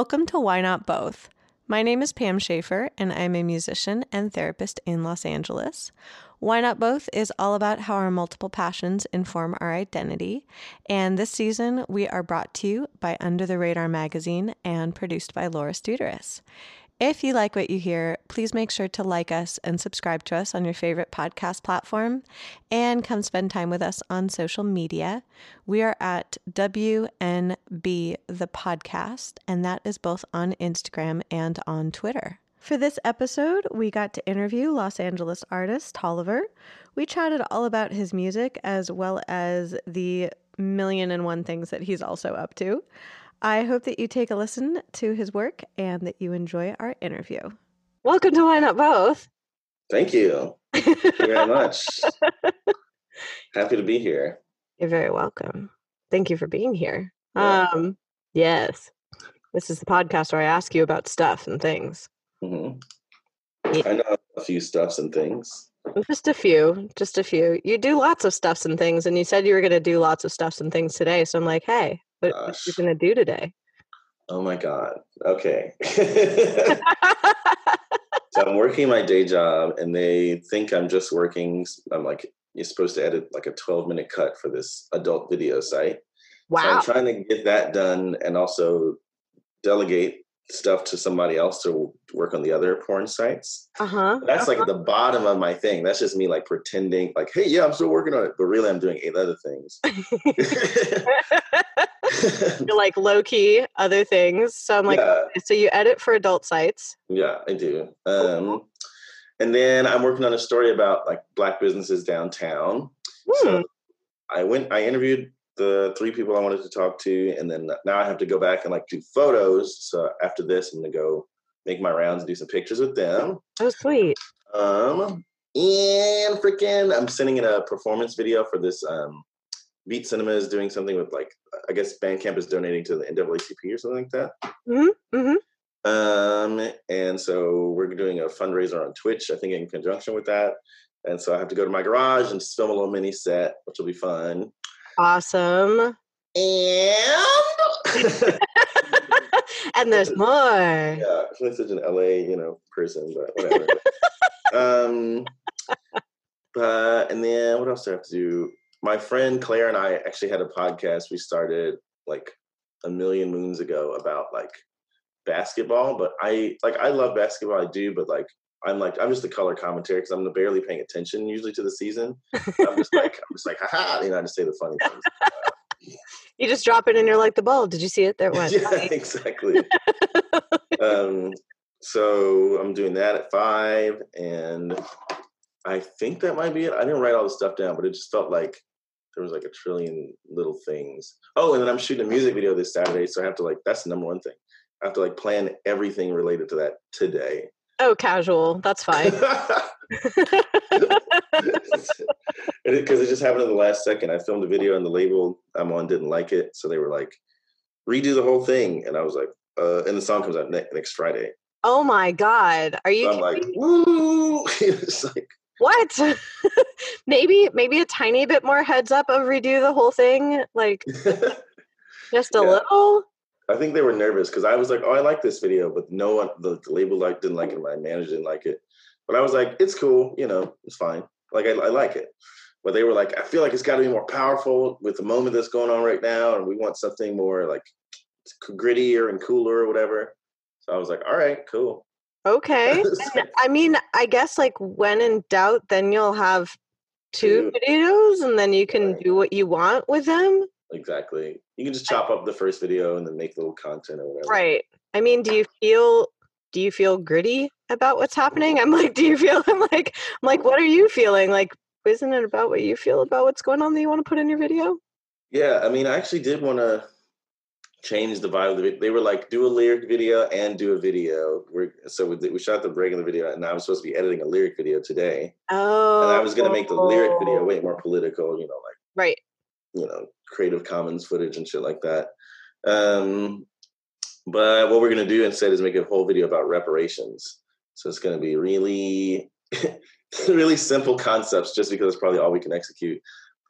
Welcome to Why Not Both. My name is Pam Schaefer, and I'm a musician and therapist in Los Angeles. Why Not Both is all about how our multiple passions inform our identity. And this season, we are brought to you by Under the Radar magazine and produced by Laura Studeris. If you like what you hear, please make sure to like us and subscribe to us on your favorite podcast platform and come spend time with us on social media. We are at WNB the podcast, and that is both on Instagram and on Twitter. For this episode, we got to interview Los Angeles artist Tolliver. We chatted all about his music as well as the million and one things that he's also up to. I hope that you take a listen to his work and that you enjoy our interview. Welcome to Why Not Both. Thank you. Thank you very much. Happy to be here. You're very welcome. Thank you for being here. Yeah. Um, yes. This is the podcast where I ask you about stuff and things. Mm-hmm. Yeah. I know a few stuffs and things. Just a few, just a few. You do lots of stuffs and things, and you said you were going to do lots of stuffs and things today. So I'm like, hey, what, what you gonna do today? Oh my god. Okay. so I'm working my day job, and they think I'm just working. I'm like, you're supposed to edit like a 12 minute cut for this adult video site. Wow. So I'm trying to get that done and also delegate stuff to somebody else to work on the other porn sites. Uh-huh. That's uh-huh. like the bottom of my thing. That's just me like pretending like, hey, yeah, I'm still working on it, but really I'm doing eight other things. like low key other things. So I'm like, yeah. so you edit for adult sites? Yeah, I do. Um, and then I'm working on a story about like black businesses downtown. Hmm. So I went, I interviewed the three people I wanted to talk to, and then now I have to go back and like do photos. So after this, I'm gonna go make my rounds and do some pictures with them. Oh, sweet. Um, and freaking, I'm sending in a performance video for this. Um, Beat Cinema is doing something with like, I guess Bandcamp is donating to the NAACP or something like that. Mm-hmm. Mm-hmm. Um, and so we're doing a fundraiser on Twitch. I think in conjunction with that. And so I have to go to my garage and film a little mini set, which will be fun. Awesome. And and there's more. Yeah, I'm such an LA, you know, person, but whatever. um, but and then what else do I have to do? My friend Claire and I actually had a podcast we started like a million moons ago about like basketball. But I like I love basketball, I do, but like I'm like I'm just a color commentary because I'm barely paying attention usually to the season. I'm just like I'm just like haha, you know, I just say the funny things. you just drop it and you're like the ball. Did you see it? There it went. yeah, exactly. um, so I'm doing that at five, and I think that might be it. I didn't write all the stuff down, but it just felt like there was like a trillion little things. Oh, and then I'm shooting a music video this Saturday, so I have to like that's the number one thing. I have to like plan everything related to that today. Oh, casual. That's fine. Because it just happened in the last second. I filmed a video and the label I'm on didn't like it. So they were like, redo the whole thing. And I was like, uh, and the song comes out ne- next Friday. Oh my God. Are you? So I'm like, woo. it's like, what? maybe, maybe a tiny bit more heads up of redo the whole thing. Like, just a yeah. little. I think they were nervous because I was like, "Oh, I like this video," but no one, the, label like didn't like it. My manager didn't like it, but I was like, "It's cool, you know, it's fine. Like I, I like it." But they were like, "I feel like it's got to be more powerful with the moment that's going on right now, and we want something more like grittier and cooler or whatever." So I was like, "All right, cool." Okay. I mean, I guess like when in doubt, then you'll have two videos, and then you can right. do what you want with them. Exactly. You can just chop up the first video and then make little content or whatever. Right. I mean, do you feel do you feel gritty about what's happening? I'm like, do you feel I'm like I'm like, what are you feeling? Like, isn't it about what you feel about what's going on that you want to put in your video? Yeah, I mean, I actually did want to change the vibe of the. They were like, do a lyric video and do a video. We're, so we, we shot the the video, and I was supposed to be editing a lyric video today. Oh. And I was going to make the lyric video way more political, you know, like right you know creative commons footage and shit like that um but what we're going to do instead is make a whole video about reparations so it's going to be really really simple concepts just because it's probably all we can execute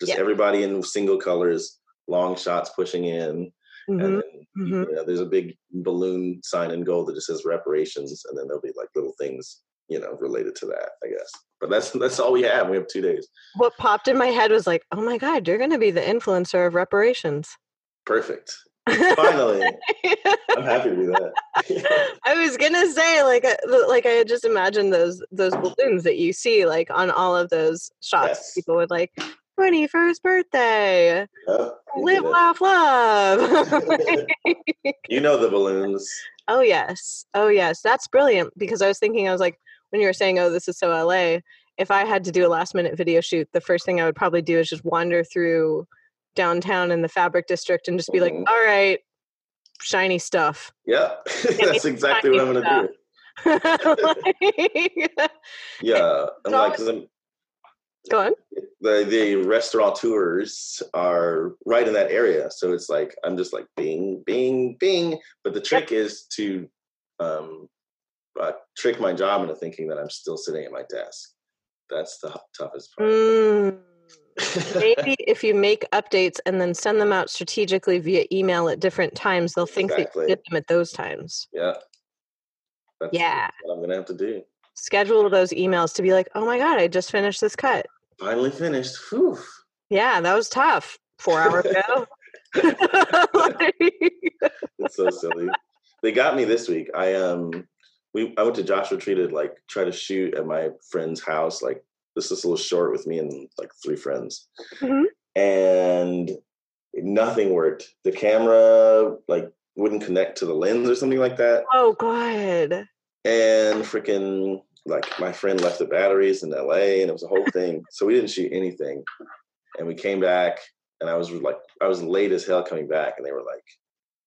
just everybody in single colors long shots pushing in and Mhm. then Mhm. you know, there's a big balloon sign in gold that just says reparations, and then there'll be like little things you know related to that, I guess. But that's that's all we have. We have two days. What popped in my head was like, oh my God, you're going to be the influencer of reparations. Perfect. Finally, I'm happy to do that. I was gonna say like uh, like I had just imagined those those balloons that you see like on all of those shots. Yes. People would like twenty first birthday, Yep, you live, laugh, love. You know the balloons. oh yes, oh yes, that's brilliant. Because I was thinking, I was like, when you were saying, oh, this is so LA. If I had to do a last minute video shoot, the first thing I would probably do is just wander through downtown in the fabric district and just be like, Mhm. all right, shiny stuff. Yeah, that's exactly what I'm gonna do. Like- Yeah, I I'm, Go on. the the restaurateurs are right in that area, so it's like I'm just like bing, bing, bing. But the trick is to um, uh, trick my job into thinking that I'm still sitting at my desk. That's the toughest part. Mm, maybe if you make updates and then send them out strategically via email at different times, they'll think that Exactly. you did them at those times. Yeah, that's Yeah. what I'm gonna have to do. Schedule those emails to be like, oh my God, I just finished this cut. Finally finished. Whew. Yeah, that was tough. Four hours ago. It's so silly. They got me this week. I um we I went to Joshua Tree to like try to shoot at my friend's house. Like this is a little short with me and like three friends. Mhm. And nothing worked. The camera like wouldn't connect to the lens or something like that. oh God. And freaking like my friend left the batteries in LA and it was a whole thing. So we didn't shoot anything. And we came back and I was like I was late as hell coming back and they were like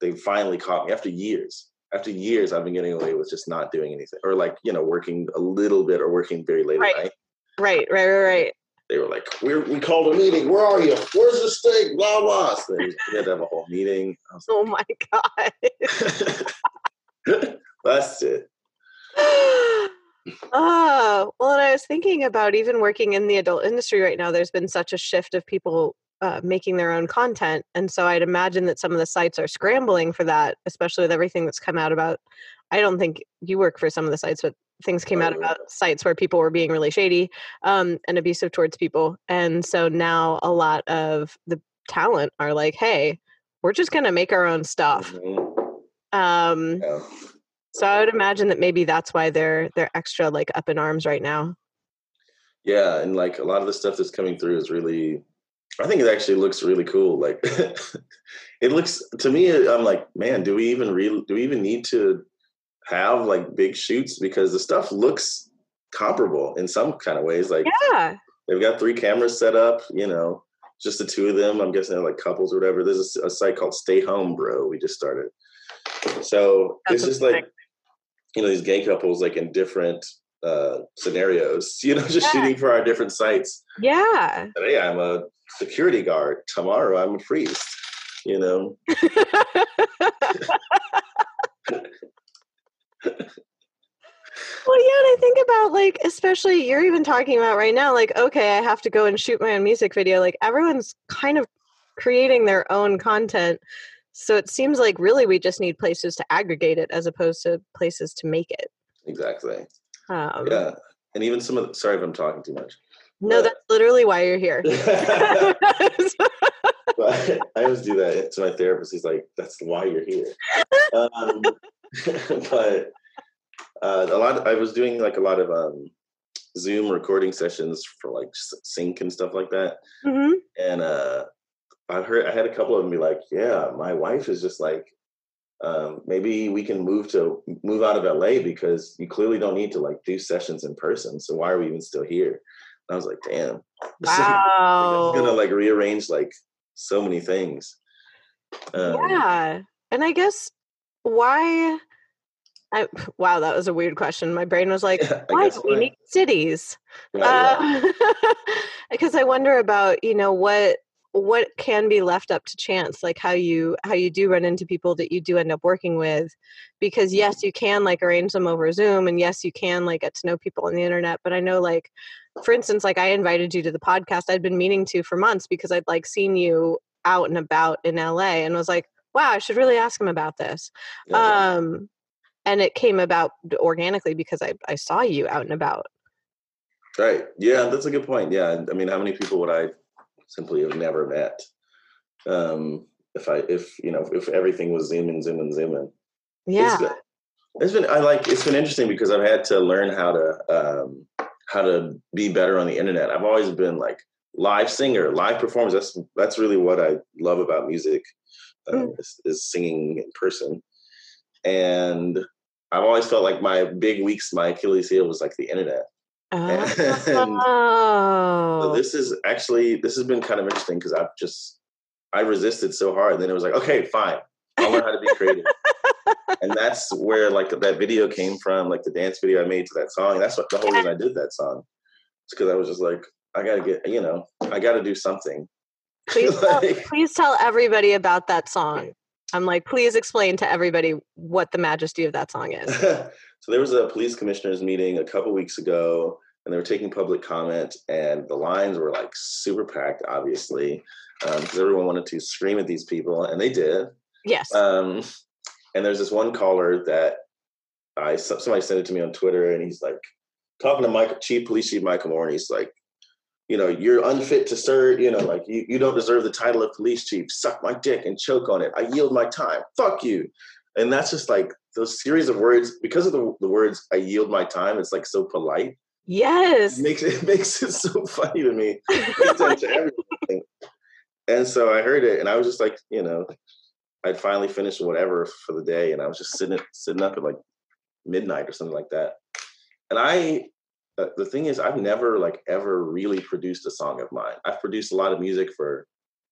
they finally caught me after years. After years I've been getting away with just not doing anything or like, you know, working a little bit or working very late Right. at night. Right, right, right, right. They were like, We're, we called a meeting. Where are you? Where's the steak? Blah blah. So they we had to have a whole meeting. I was Oh my God. like, That's it. oh, well, and I was thinking about even working in the adult industry right now, there's been such a shift of people uh, making their own content. And so I'd imagine that some of the sites are scrambling for that, especially with everything that's come out about. I don't think you work for some of the sites, but things came out Oh. about sites where people were being really shady um, and abusive towards people. And so now a lot of the talent are like, hey, we're just going to make our own stuff. Mhm. Um, Yeah. So I would imagine that maybe that's why they're they're extra like up in arms right now. Yeah, and like a lot of the stuff that's coming through is really I think it actually looks really cool. Like it looks to me I'm like, man, do we even real do we even need to have like big shoots because the stuff looks comparable in some kind of ways. Like Yeah. they've got three cameras set up, you know, just the two of them. I'm guessing they're like couples or whatever. There's a, a site called Stay Home Bro. We just started. So That's it's just like, you know, these gay couples like in different uh, scenarios, you know, just Yeah. shooting for our different sites. Yeah. Today I'm a security guard. Tomorrow I'm a priest. You know, Well, yeah, and I think about like, especially you're even talking about right now, like, okay, I have to go and shoot my own music video. Like, everyone's kind of creating their own content. So it seems like really we just need places to aggregate it as opposed to places to make it. exactly. Um, Yeah, and even some of the, sorry if I'm talking too much. No, Yeah. that's literally why you're here. I always do that to my therapist. He's like, "That's why you're here." Um, but uh, a lot. I was doing like a lot of um, Zoom recording sessions for like sync and stuff like that. Mhm. And uh, I heard I had a couple of them be like, "Yeah, my wife is just like." Um, maybe we can move to move out of LA because you clearly don't need to like do sessions in person. So why are we even still here? And I was like, damn. Wow. It's gonna like rearrange like so many things. Um, yeah and i guess why I, wow that was a weird question my brain was like I why do we need cities right. Uh, because i wonder about you know what what can be left up to chance like how you how you do run into people that you do end up working with because yes you can like arrange them over zoom and yes you can like get to know people on the internet but i know like for instance like i invited you to the podcast i'd been meaning to for months because i'd like seen you out and about in la and was like wow, I should really ask him about this. Yeah. Um, and it came about organically because I, I saw you out and about. Right. Yeah, that's a good point. Yeah. I mean, how many people would I simply have never met? Um, if I, if, you know, if everything was zooming, zooming, zooming. Yeah. It's been, it's been, I like, it's been interesting because I've had to learn how to, um, how to be better on the internet. I've always been like live singer, live performance. That's, that's really what I love about music, um, Mm. is, is singing in person. And I've always felt like my big weeks, my Achilles heel was like the internet. Oh. So this is actually this has been kind of interesting because I've just I resisted so hard. And then it was like, okay, fine, I'll learn how to be creative. and that's where like that video came from, like the dance video I made to that song. That's what the whole reason I did that song. It's because I was just like, I gotta get, you know, I gotta do something. please, tell, please tell everybody about that song. I'm like, please explain to everybody what the majesty of that song is. so there was a police commissioners meeting a couple weeks ago and they were taking public comment and the lines were like super packed obviously because everyone wanted to scream at these people and they did. Yes. um, and there's this one caller that i somebody sent it to me on twitter and he's like talking to mike chief police chief michael moore and he's like you know you're unfit to serve you know like you, you don't deserve the title of police chief. Suck my dick and choke on it. I yield my time. Fuck you. And that's just like those series of words because of the, the words i yield my time it's like so polite yes. it makes it, makes it so funny to me. To everything. and so i heard it and i was just like you know i'd finally finished whatever for the day and i was just sitting sitting up at like midnight or something like that. And i uh, the thing is i've never like ever really produced a song of mine. I've produced a lot of music for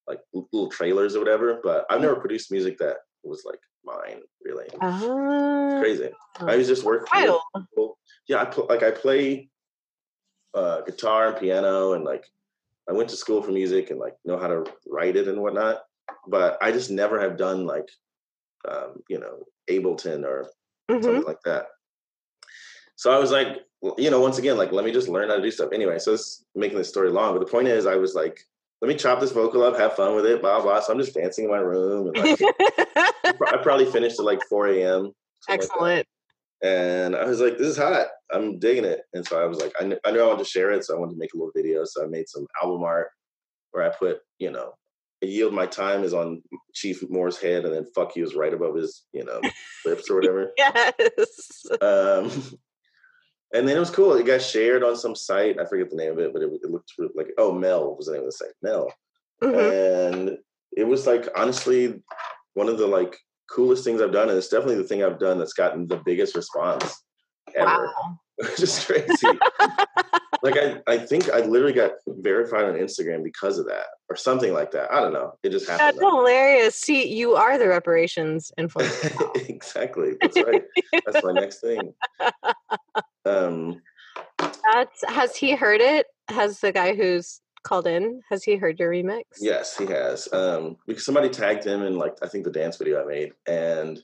like little trailers or whatever but i've never produced music that was like mine really. Ah, crazy. I was just working with people. yeah i pl- like i play uh guitar and piano and like i went to school for music and like know how to write it and whatnot but i just never have done like um you know ableton or Mhm. something like that. So I was like, you know, once again, like, let me just learn how to do stuff. Anyway, so it's making this story long, but the point is, I was like, let me chop this vocal up, have fun with it, blah blah. So I'm just dancing in my room, and like, I probably finished at like 4 a.m. something like. Excellent. And I was like, this is hot. I'm digging it. And so I was like, I, kn- I knew I wanted to share it, so I wanted to make a little video. So I made some album art where I put, you know, yield my time is on Chief Moore's head, and then fuck you is right above his, you know, lips or whatever. Yes. Um, and then it was cool. It got shared on some site. I forget the name of it, but it, it looked re- like oh Mel was the name of the site. Mel, Mhm. and it was like honestly one of the like coolest things I've done, and it's definitely the thing I've done that's gotten the biggest response ever. Wow. Which is crazy. like I, I think I literally got verified on Instagram because of that, or something like that. I don't know. It just happened. That's hilarious. See, you are the reparations influencer. exactly. That's right. That's my next thing. Um, That's has he heard it? Has the guy who's called in has he heard your remix? Yes, he has. Um, because somebody tagged him in like I think the dance video I made, and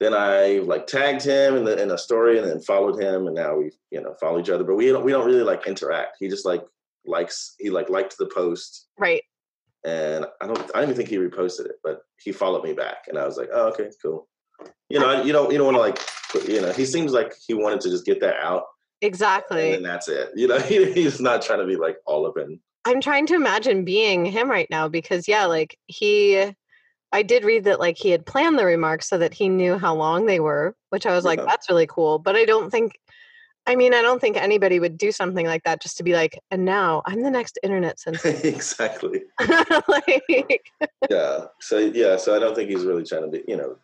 then I like tagged him in the in a story, and then followed him, and now we you know follow each other, but we don't we don't really like interact. He just like likes he like liked the post, Right. and I don't I don't even think he reposted it, but he followed me back, and I was like, oh okay, cool. You know, you don't you don't want to like put, you know he seems like he wanted to just get that out, Exactly. And that's it. You know, he, he's not trying to be like all up in. I'm trying to imagine being him right now because yeah, like he I did read that like he had planned the remarks so that he knew how long they were, which I was like, Yeah. that's really cool. But I don't think I mean, I don't think anybody would do something like that just to be like, and now I'm the next internet sensation. exactly. like, yeah so yeah so i don't think he's really trying to be you know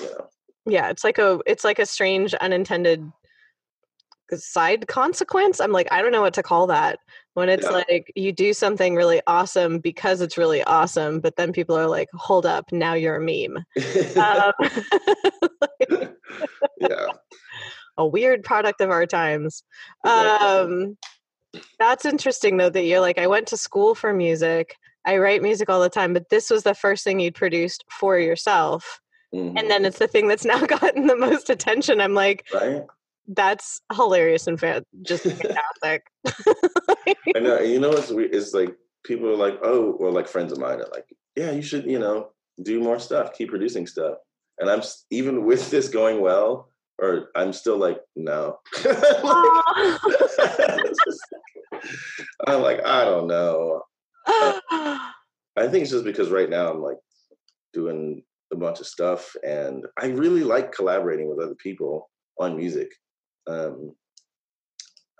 you know yeah, it's like a it's like a strange unintended side consequence. I'm like, I don't know what to call that. When it's Yeah. like you do something really awesome because it's really awesome, but then people are like, hold up, now you're a meme. Um, yeah a weird product of our times. Um, that's interesting though that you're like, I went to school for music. I write music all the time, but this was the first thing you'd produced for yourself. Mhm. And then it's the thing that's now gotten the most attention. I'm like, right that's hilarious and fa- just fantastic. i know and you know it's is like people are like oh well like friends of mine are like yeah you should you know do more stuff, keep producing stuff. And I'm even with this going well, or I'm still like, no. I'm like, I don't know. Uh, I think it's just because right now I'm like doing a bunch of stuff and I really like collaborating with other people on music. Um,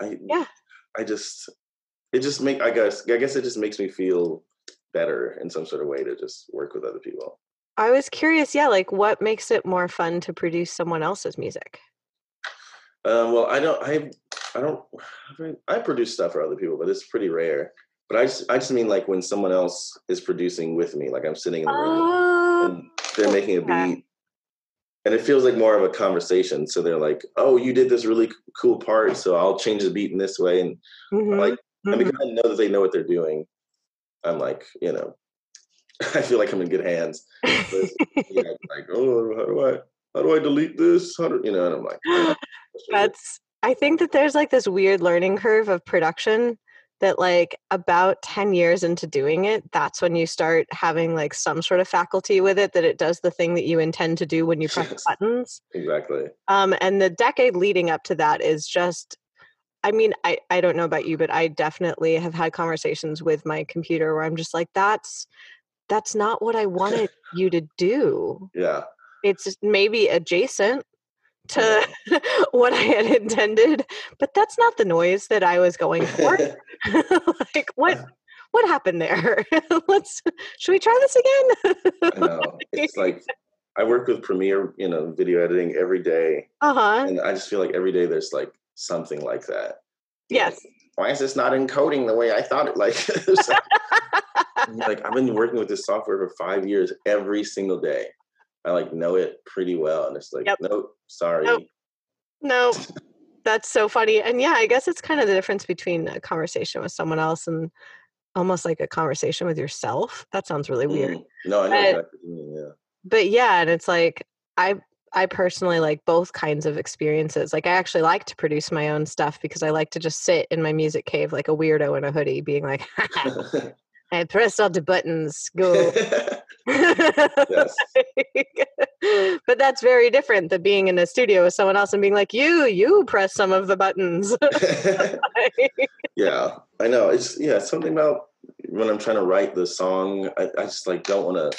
I yeah. I just it just make I guess I guess it just makes me feel better in some sort of way to just work with other people. I was curious, yeah, like what makes it more fun to produce someone else's music? Um, well, I don't, I, I don't, I produce stuff for other people, but it's pretty rare. But I just, I just mean like when someone else is producing with me, like I'm sitting in the room Oh, and they're making a beat, and it feels like more of a conversation. So they're like, "Oh, you did this really cool part, so I'll change the beat in this way." And mhm, like, and mhm. because I know that they know what they're doing, I'm like, you know, I feel like I'm in good hands. But, yeah, like, oh, how do I, how do I delete this? How do you know? And I'm like, "Oh, That's I think that there's like this weird learning curve of production that like about 10 years into doing it, that's when you start having like some sort of faculty with it that it does the thing that you intend to do when you press buttons. exactly. Um, and the decade leading up to that is just I mean, I, I don't know about you, but I definitely have had conversations with my computer where I'm just like, that's that's not what I wanted you to do. Yeah. It's maybe adjacent to what I had intended, but that's not the noise that I was going for. like what what happened there? Let's should we try this again? I know. It's like I work with Premiere, you know, video editing every day, uh-huh. and I just feel like every day there's like something like that. Yes. Why is this not encoding the way I thought it? Like, like, I've been working with this software for five years, every single day. I like know it pretty well, and it's like, Yep. nope, sorry. Nope. No, that's so funny. And yeah, I guess it's kind of the difference between a conversation with someone else and almost like a conversation with yourself. That sounds really weird. Mm. No, I know But- exactly. what you mean, Yeah. But yeah, and it's like I I personally like both kinds of experiences. Like I actually like to produce my own stuff because I like to just sit in my music cave like a weirdo in a hoodie being like I pressed all the buttons. Go. yes. but that's very different than being in a studio with someone else and being like, you, you press some of the buttons. yeah, I know. It's yeah, something about when I'm trying to write the song, I, I just like don't want to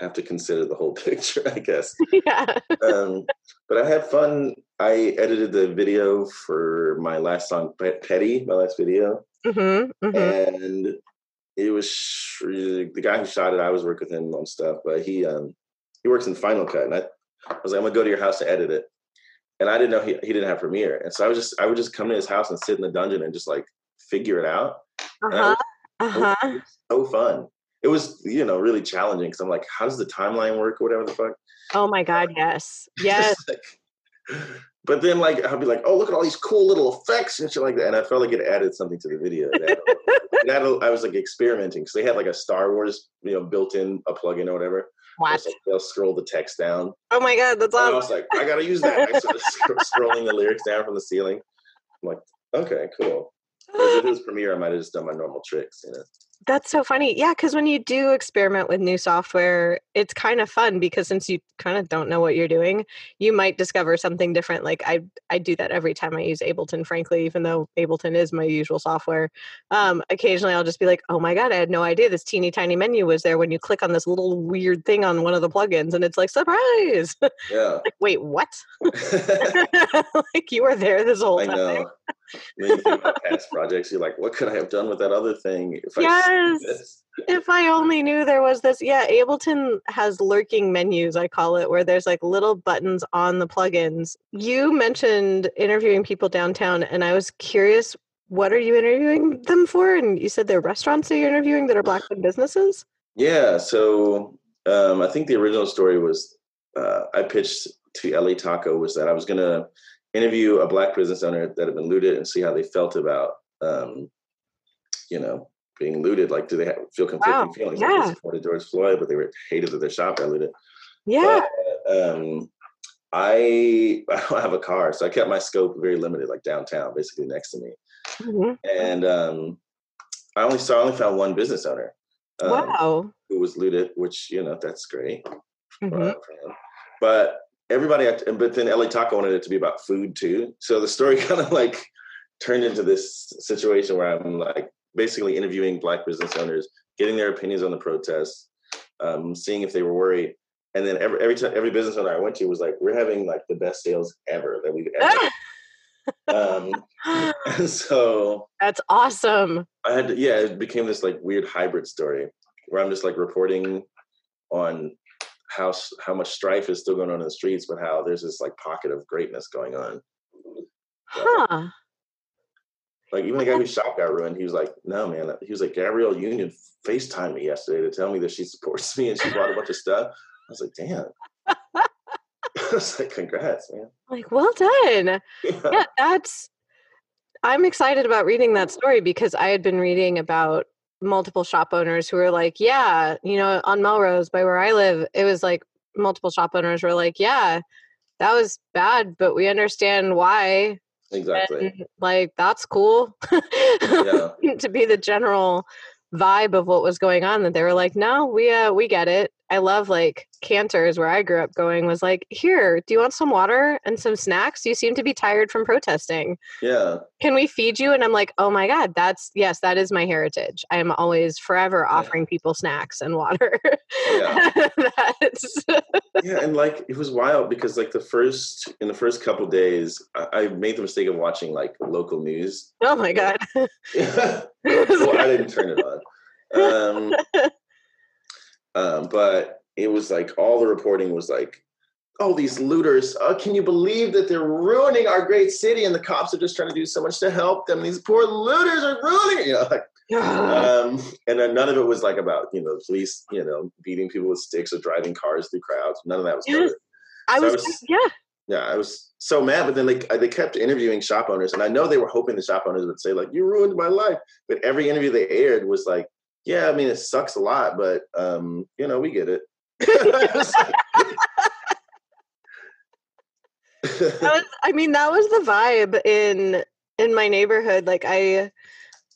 have to consider the whole picture. I guess. yeah. Um, but I had fun. I edited the video for my last song, Petty, my last video, hmm hmm and it was the guy who shot it. I was working with him on stuff, but he um he works in Final Cut, and I, I was like, I'm gonna go to your house to edit it. And I didn't know he, he didn't have Premiere, and so I was just I would just come to his house and sit in the dungeon and just like figure it out. And Uh-huh. Uh-huh. so fun. It was you know really challenging because I'm like, how does the timeline work or whatever the fuck? Oh my God, yes. Yes. Just like- but then like I'll be like, oh look at all these cool little effects and shit like that, and I felt like it added something to the video. It added, it added- I was like experimenting because they had like a Star Wars, you know, built-in a plugin or whatever. What? Like they'll scroll the text down. Oh my God, that's awesome. I was like, I gotta use that. I started sc- scrolling the lyrics down from the ceiling. I'm like, okay, cool. If it was Premiere, I might have just done my normal tricks, you know. That's so funny. Yeah, because when you do experiment with new software, it's kind of fun because since you kind of don't know what you're doing, you might discover something different. Like I, I do that every time I use Ableton. Frankly, even though Ableton is my usual software, um, occasionally I'll just be like, "Oh my god, I had no idea this teeny tiny menu was there." When you click on this little weird thing on one of the plugins, and it's like, "Surprise!" Yeah. like, wait, what? like you were there this whole I time. Then you think about past projects, you're like, what could I have done with that other thing if I Yes. this? If I only knew there was this. Yeah, Ableton has lurking menus, I call it, where there's like little buttons on the plugins. You mentioned interviewing people downtown, and I was curious, what are you interviewing them for? And you said they're restaurants that you're interviewing that are black owned businesses? Yeah. So um, I think the original story was uh, I pitched to LA Taco was that I was going to interview a black business owner that had been looted and see how they felt about, um, you know, being looted. Like, do they have, feel conflicting Wow, feelings? yeah. Like they supported George Floyd, but they were hated that their shop got looted. Yeah. But, um, I I don't have a car, so I kept my scope very limited, like downtown, basically next to me. Mhm. And um, I only saw I only found one business owner, um, wow. who was looted, which you know that's great. Mhm. uh. But everybody, but then LA Taco wanted it to be about food too. So the story kind of like turned into this situation where I'm like basically interviewing Black business owners, getting their opinions on the protests, um, seeing if they were worried. And then every every time every business owner I went to was like, "We're having like the best sales ever that we've ever." um, so That's awesome. I had to, yeah, it became this like weird hybrid story where I'm just like reporting on how how much strife is still going on in the streets, but how there's this like pocket of greatness going on. Huh. Like even the guy whose shop got ruined, he was like, "No, man." He was like, "Gabrielle Union Facetimed me yesterday to tell me that she supports me and she bought a bunch of stuff." I was like, "Damn." I was like, "Congrats, man." Like, well done. yeah, that's. I'm excited about reading that story because I had been reading about multiple shop owners who were like, yeah, you know, on Melrose by where I live, it was like multiple shop owners were like, yeah, that was bad, but we understand why. Exactly. And like, that's cool Yeah. to be the general vibe of what was going on that they were like no we uh we get it i love like Canter's where i grew up going was like here do you want some water and some snacks? You seem to be tired from protesting. Yeah. can we feed you? And i'm like oh my god that's yes that is my heritage. I am always forever offering people snacks and water. Yeah. that's yeah, and like it was wild because like the first in the first couple days, I, I made the mistake of watching like local news. oh my god. Well, I didn't turn it on, um, um, but it was like all the reporting was like, "Oh, these looters! Oh, can you believe that they're ruining our great city? And the cops are just trying to do so much to help them. These poor looters are ruining it." You know, like um, and then none of it was like about you know police you know beating people with sticks or driving cars through crowds. None of that was Yes. covered. i so I was was- yeah Yeah, I was so mad, but then they they kept interviewing shop owners, and I know they were hoping the shop owners would say like, "You ruined my life," but every interview they aired was like, "Yeah, I mean it sucks a lot, but um, you know we get it." Was, I mean, that was the vibe in in my neighborhood. Like I,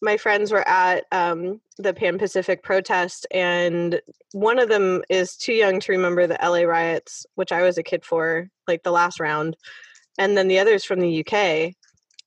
my friends were at um, the Pan Pacific protest, and one of them is too young to remember the LA riots, which I was a kid for, like the last round, and then the others from the UK.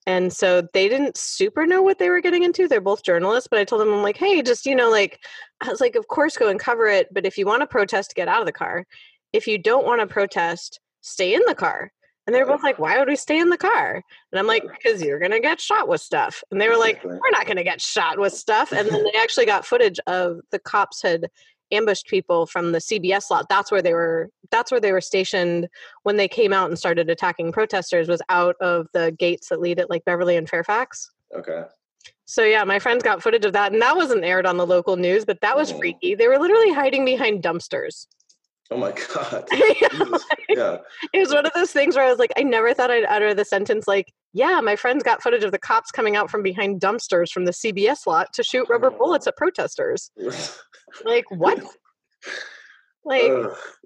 And so they didn't super know what they were getting into. They're both journalists, but I told them, I'm like, hey, just, you know, like, I was like, of course, go and cover it. But if you want to protest, get out of the car. If you don't want to protest, stay in the car. And they were both like, why would we stay in the car? And I'm like, because you're going to get shot with stuff. And they were like, we're not going to get shot with stuff. And then they actually got footage of the cops had ambushed people from the CBS lot. That's where they were. That's where they were stationed when they came out and started attacking protesters. Was out of the gates that lead at like Beverly and Fairfax. okay, So yeah, my friends got footage of that, and that wasn't aired on the local news, but that was Mhm. freaky. They were literally hiding behind dumpsters. oh my god, it Jesus. yeah, was one of those things where I was like, I never thought I'd utter the sentence like, "Yeah, my friends got footage of the cops coming out from behind dumpsters from the CBS lot to shoot rubber oh. bullets at protesters." Like what? Like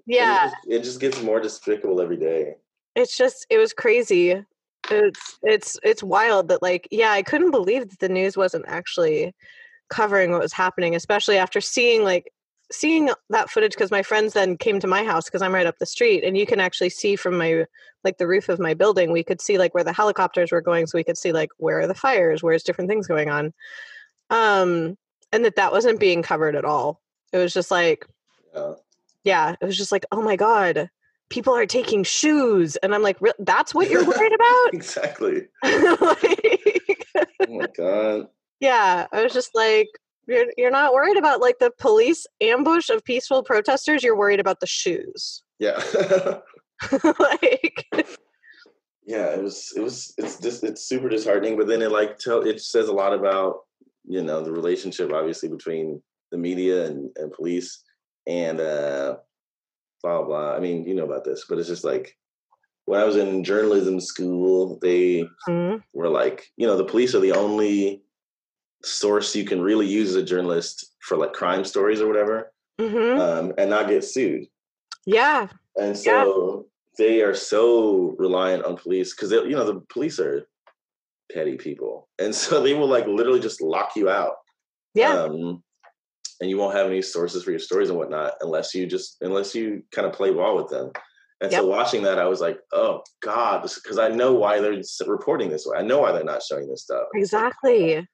yeah, it just, it just gets more despicable every day. it's just it was crazy it's it's it's wild that like yeah i couldn't believe that the news wasn't actually covering what was happening especially after seeing like seeing that footage because my friends then came to my house because i'm right up the street and you can actually see from my like the roof of my building we could see like where the helicopters were going so we could see like where are the fires where's different things going on um and that that wasn't being covered at all it was just like Yeah. yeah it was just like oh my god people are taking shoes and i'm like that's what you're worried about Exactly. Like, Oh my god. yeah i was just like you're, you're not worried about like the police ambush of peaceful protesters you're worried about the shoes Yeah. like yeah it was it was it's just it's super disheartening but then it like tell it says a lot about you know the relationship obviously between the media and, and police and uh blah blah i mean you know about this but it's just like when i was in journalism school they Mhm. were like you know the police are the only source you can really use as a journalist for like crime stories or whatever Mhm. um, and not get sued yeah and Yeah. so they are so reliant on police because you know the police are petty people, and so they will like literally just lock you out. yeah Um, and you won't have any sources for your stories and whatnot unless you just unless you kind of play ball with them. And Yep. so watching that, I was like, oh God, because I know why they're reporting this way. I know why they're not showing this stuff. Exactly.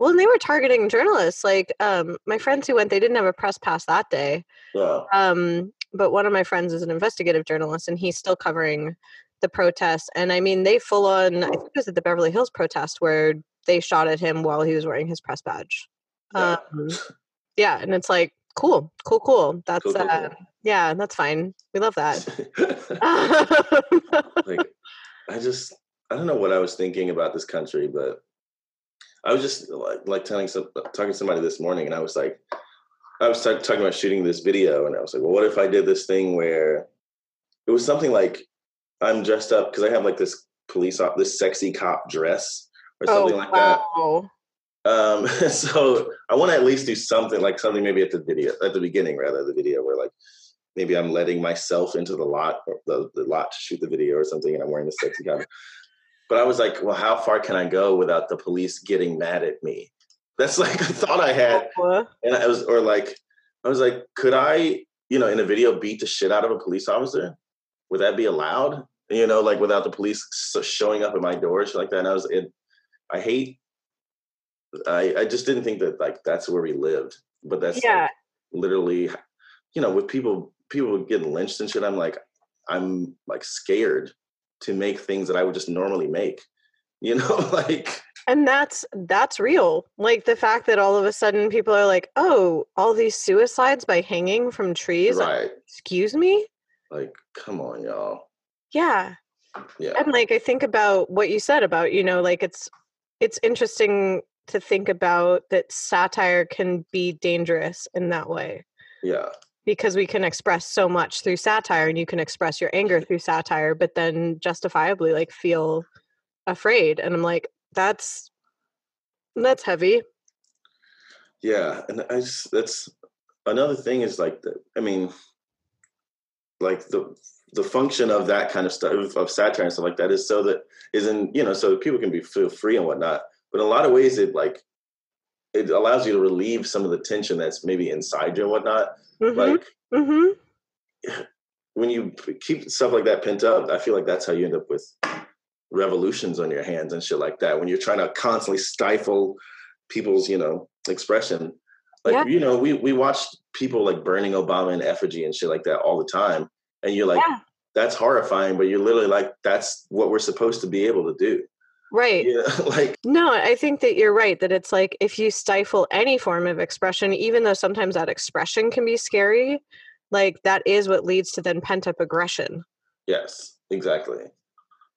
Well, and they were targeting journalists. Like um, my friends who went, they didn't have a press pass that day. Yeah. Um, but one of my friends is an investigative journalist, and he's still covering the protests. And I mean, they full on. I think it was at the Beverly Hills protest where they shot at him while he was wearing his press badge. Yeah. Um, yeah, and it's like cool, cool, cool. That's Cool, cool, uh, cool. yeah, that's fine. We love that. like I just I don't know what I was thinking about this country, but I was just like like telling some talking to somebody this morning, and I was like, I was ta- talking about shooting this video, and I was like, well, what if I did this thing where it was something like I'm dressed up because I have like this police op, this sexy cop dress or something oh like that. wow! Um, so I want to at least do something like something maybe at the video at the beginning rather the video where like maybe I'm letting myself into the lot or the, the lot to shoot the video or something and I'm wearing the sexy costume. But I was like, well, how far can I go without the police getting mad at me? That's like a thought I had. And I was or like I was like, could I, you know, in a video beat the shit out of a police officer? Would that be allowed? You know, like without the police showing up at my door, shit like that. And I was it I hate I, I just didn't think that like that's where we lived. But that's like, yeah, literally you know, with people people getting lynched and shit, I'm like, I'm like scared to make things that I would just normally make. You know, like and that's that's real. Like the fact that all of a sudden people are like, "Oh, all these suicides by hanging from trees." Like, right. Excuse me? Like, come on, y'all. Yeah. Yeah. And like I think about what you said about, you know, like it's it's interesting to think about that satire can be dangerous in that way Yeah. Because we can express so much through satire and you can express your anger through satire but then justifiably like feel afraid and I'm like that's that's heavy. Yeah. And I just that's another thing is like the I mean like the the function of that kind of stuff of satire and stuff like that is so that isn't you know so people can be feel free and whatnot but in a lot of ways it like it allows you to relieve some of the tension that's maybe inside you and whatnot Mhm. like mhm. when you keep stuff like that pent up i feel like that's how you end up with revolutions on your hands and shit like that when you're trying to constantly stifle people's you know expression like Yeah. you know we we watched people like burning obama in effigy and shit like that all the time and you're like Yeah. that's horrifying but you're literally like that's what we're supposed to be able to do Right. like No, I think that you're right that it's like if you stifle any form of expression, even though sometimes that expression can be scary, like that is what leads to then pent up aggression. Yes, exactly.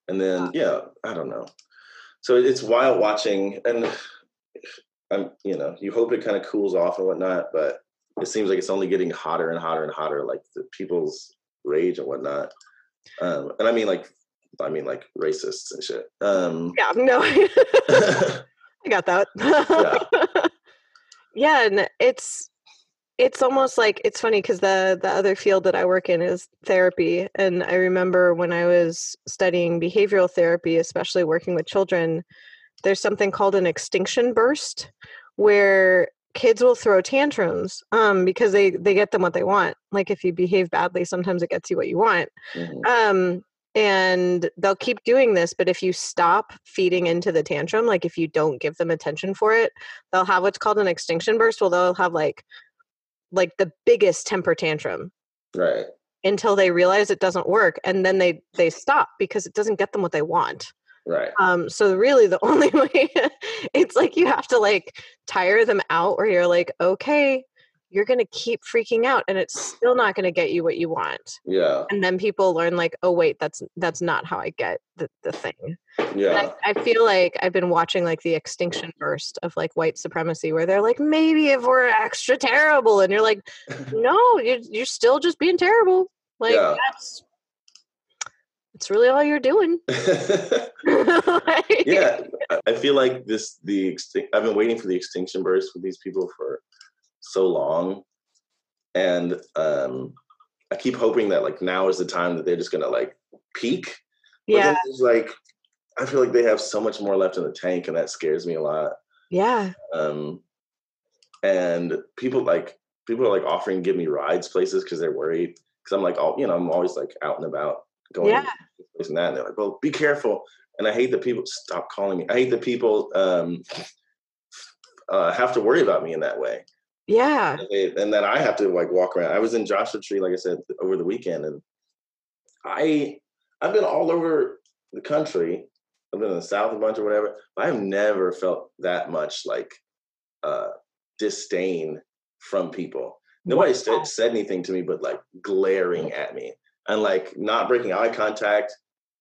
And then yeah, I don't know. So it's wild watching, and I'm you know you hope it kind of cools off and whatnot, but it seems like it's only getting hotter and hotter and hotter, like the people's rage and whatnot. Um, and I mean like I mean like racists and shit. Um, Yeah, no. I got that. yeah, yeah, and it's it's almost like it's funny because the the other field that I work in is therapy, and I remember when I was studying behavioral therapy, especially working with children, there's something called an extinction burst, where kids will throw tantrums um, because they they get them what they want. Like if you behave badly, sometimes it gets you what you want mhm, um and they'll keep doing this but if you stop feeding into the tantrum like if you don't give them attention for it they'll have what's called an extinction burst well they'll have like like the biggest temper tantrum right. until they realize it doesn't work and then they they stop because it doesn't get them what they want Right. um so really the only way it's like you have to like tire them out where you're like okay you're going to keep freaking out and it's still not going to get you what you want Yeah. and then people learn like oh wait that's that's not how i get the, the thing mm-hmm. Yeah. I, I feel like i've been watching like the extinction burst of like white supremacy where they're like maybe if we're extra terrible and you're like no you're, you're still just being terrible like Yeah. that's that's really all you're doing Like, yeah, I- I feel like this the extin- I've been waiting for the extinction burst with these people for so long, and um, I keep hoping that like now is the time that they're just gonna like peak. But yeah. it's like I feel like they have so much more left in the tank, and that scares me a lot. yeah. Um, and people like people are like offering to give me rides places because they're worried. Because I'm like all you know I'm always like out and about going Yeah. this place and that and they're like well be careful. And I hate that people stop calling me. I hate that people um uh, have to worry about me in that way Yeah. and, they, and then I have to like walk around I was in Joshua Tree like I said over the weekend and I I've been all over the country I've been in the South a bunch or whatever but I've never felt that much like uh disdain from people nobody Wow. said, said anything to me but like glaring at me and like not breaking eye contact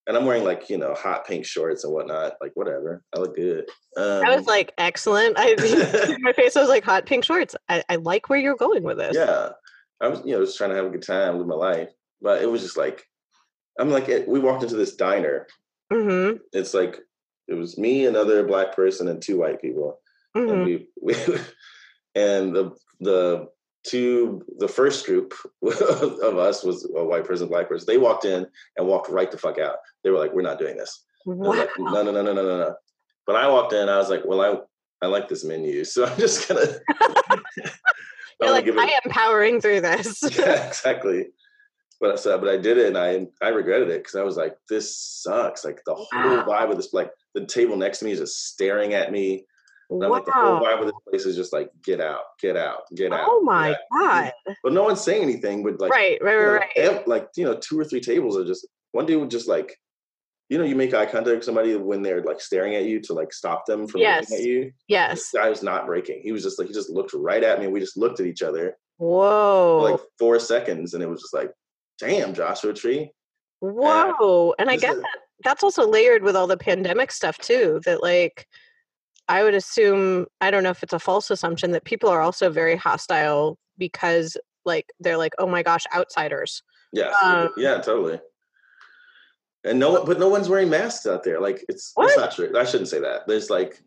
and i'm wearing like you know hot pink shorts and whatnot like whatever i look good um, I was like, excellent. I my face was like hot pink shorts. I, I like where you're going with this. yeah i was you know just trying to have a good time live my life but it was just like i'm like it, we walked into this diner Mm-hmm. it's like it was me another black person and two white people Mm-hmm. we, we and the the two the first group of us was a white person black person they walked in and walked right the fuck out they were like we're not doing this Wow. like, no no no no no no no but i walked in i was like well i i like this menu so i'm just gonna You're like, I it- am powering through this. yeah, exactly but I said, but I did it, and I I regretted it because I was like, this sucks. Like the whole Wow. vibe of this, like the table next to me is just staring at me, And I'm like, the whole vibe of this place is just like, get out, get out, get out. Oh my out. god. But no one's saying anything. But like, right, right, you know, right, like you know, two or three tables are just one dude would just like, you know, you make eye contact with somebody when they're like staring at you to like stop them from Yes. looking at you. Yes. This guy was not breaking. He was just like, he just looked right at me. We just looked at each other Whoa. for like four seconds, and it was just like, damn, Joshua Tree. Whoa. And I guess that that's also layered with all the pandemic stuff too. That like I would assume I don't know if it's a false assumption that people are also very hostile because like they're like, oh my gosh, outsiders. Yeah, Um, yeah, totally. And no one, but no one's wearing masks out there. Like it's What? that's not true. I shouldn't say that. There's like,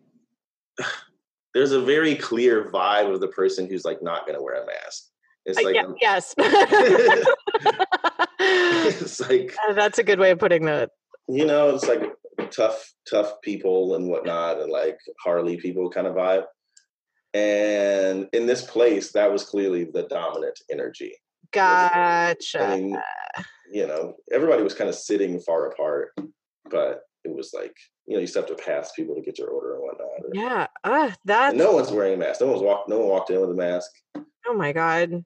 there's a very clear vibe of the person who's like not going to wear a mask. It's Uh, like, yeah, yes. it's like Uh, That's a good way of putting that. you know, it's like tough, tough people and whatnot, and like Harley people kind of vibe. And in this place, that was clearly the dominant energy. Gotcha. I mean, you know, everybody was kind of sitting far apart, but it was like, you know, you still have to pass people to get your order and whatnot. yeah. Ah, And that's no one's wearing a mask. No one's walked. No one walked in with a mask. oh my god.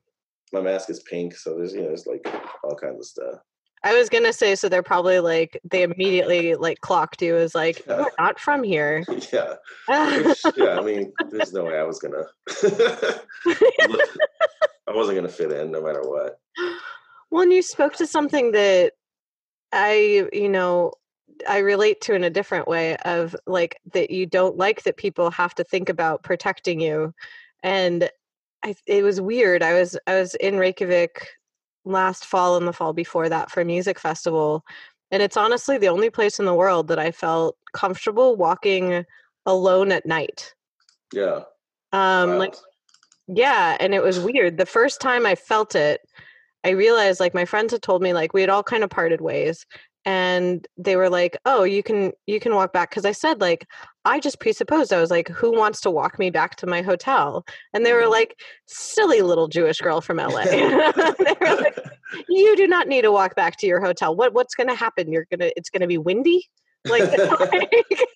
My mask is pink, so there's you know, there's like all kinds of stuff. I was gonna say, so they're probably like they immediately like clocked you as like Yeah. you're not from here. yeah, which, yeah. I mean, there's no way I was gonna. I wasn't gonna fit in no matter what. well, and you spoke to something that I, you know, I relate to in a different way of like that you don't like that people have to think about protecting you, and I, it was weird. I was I was in Reykjavik last fall and the fall before that for a music festival, and it's honestly the only place in the world that I felt comfortable walking alone at night. Yeah. Um, like yeah, and it was weird. The first time I felt it, I realized like my friends had told me like we had all kind of parted ways and they were like, "Oh, you can you can walk back" cuz I said like I just presupposed I was like, "Who wants to walk me back to my hotel?" And they were Mhm. like, "Silly little Jewish girl from LA." they were like, "You do not need to walk back to your hotel. What what's going to happen? You're going to it's going to be windy?" Like, like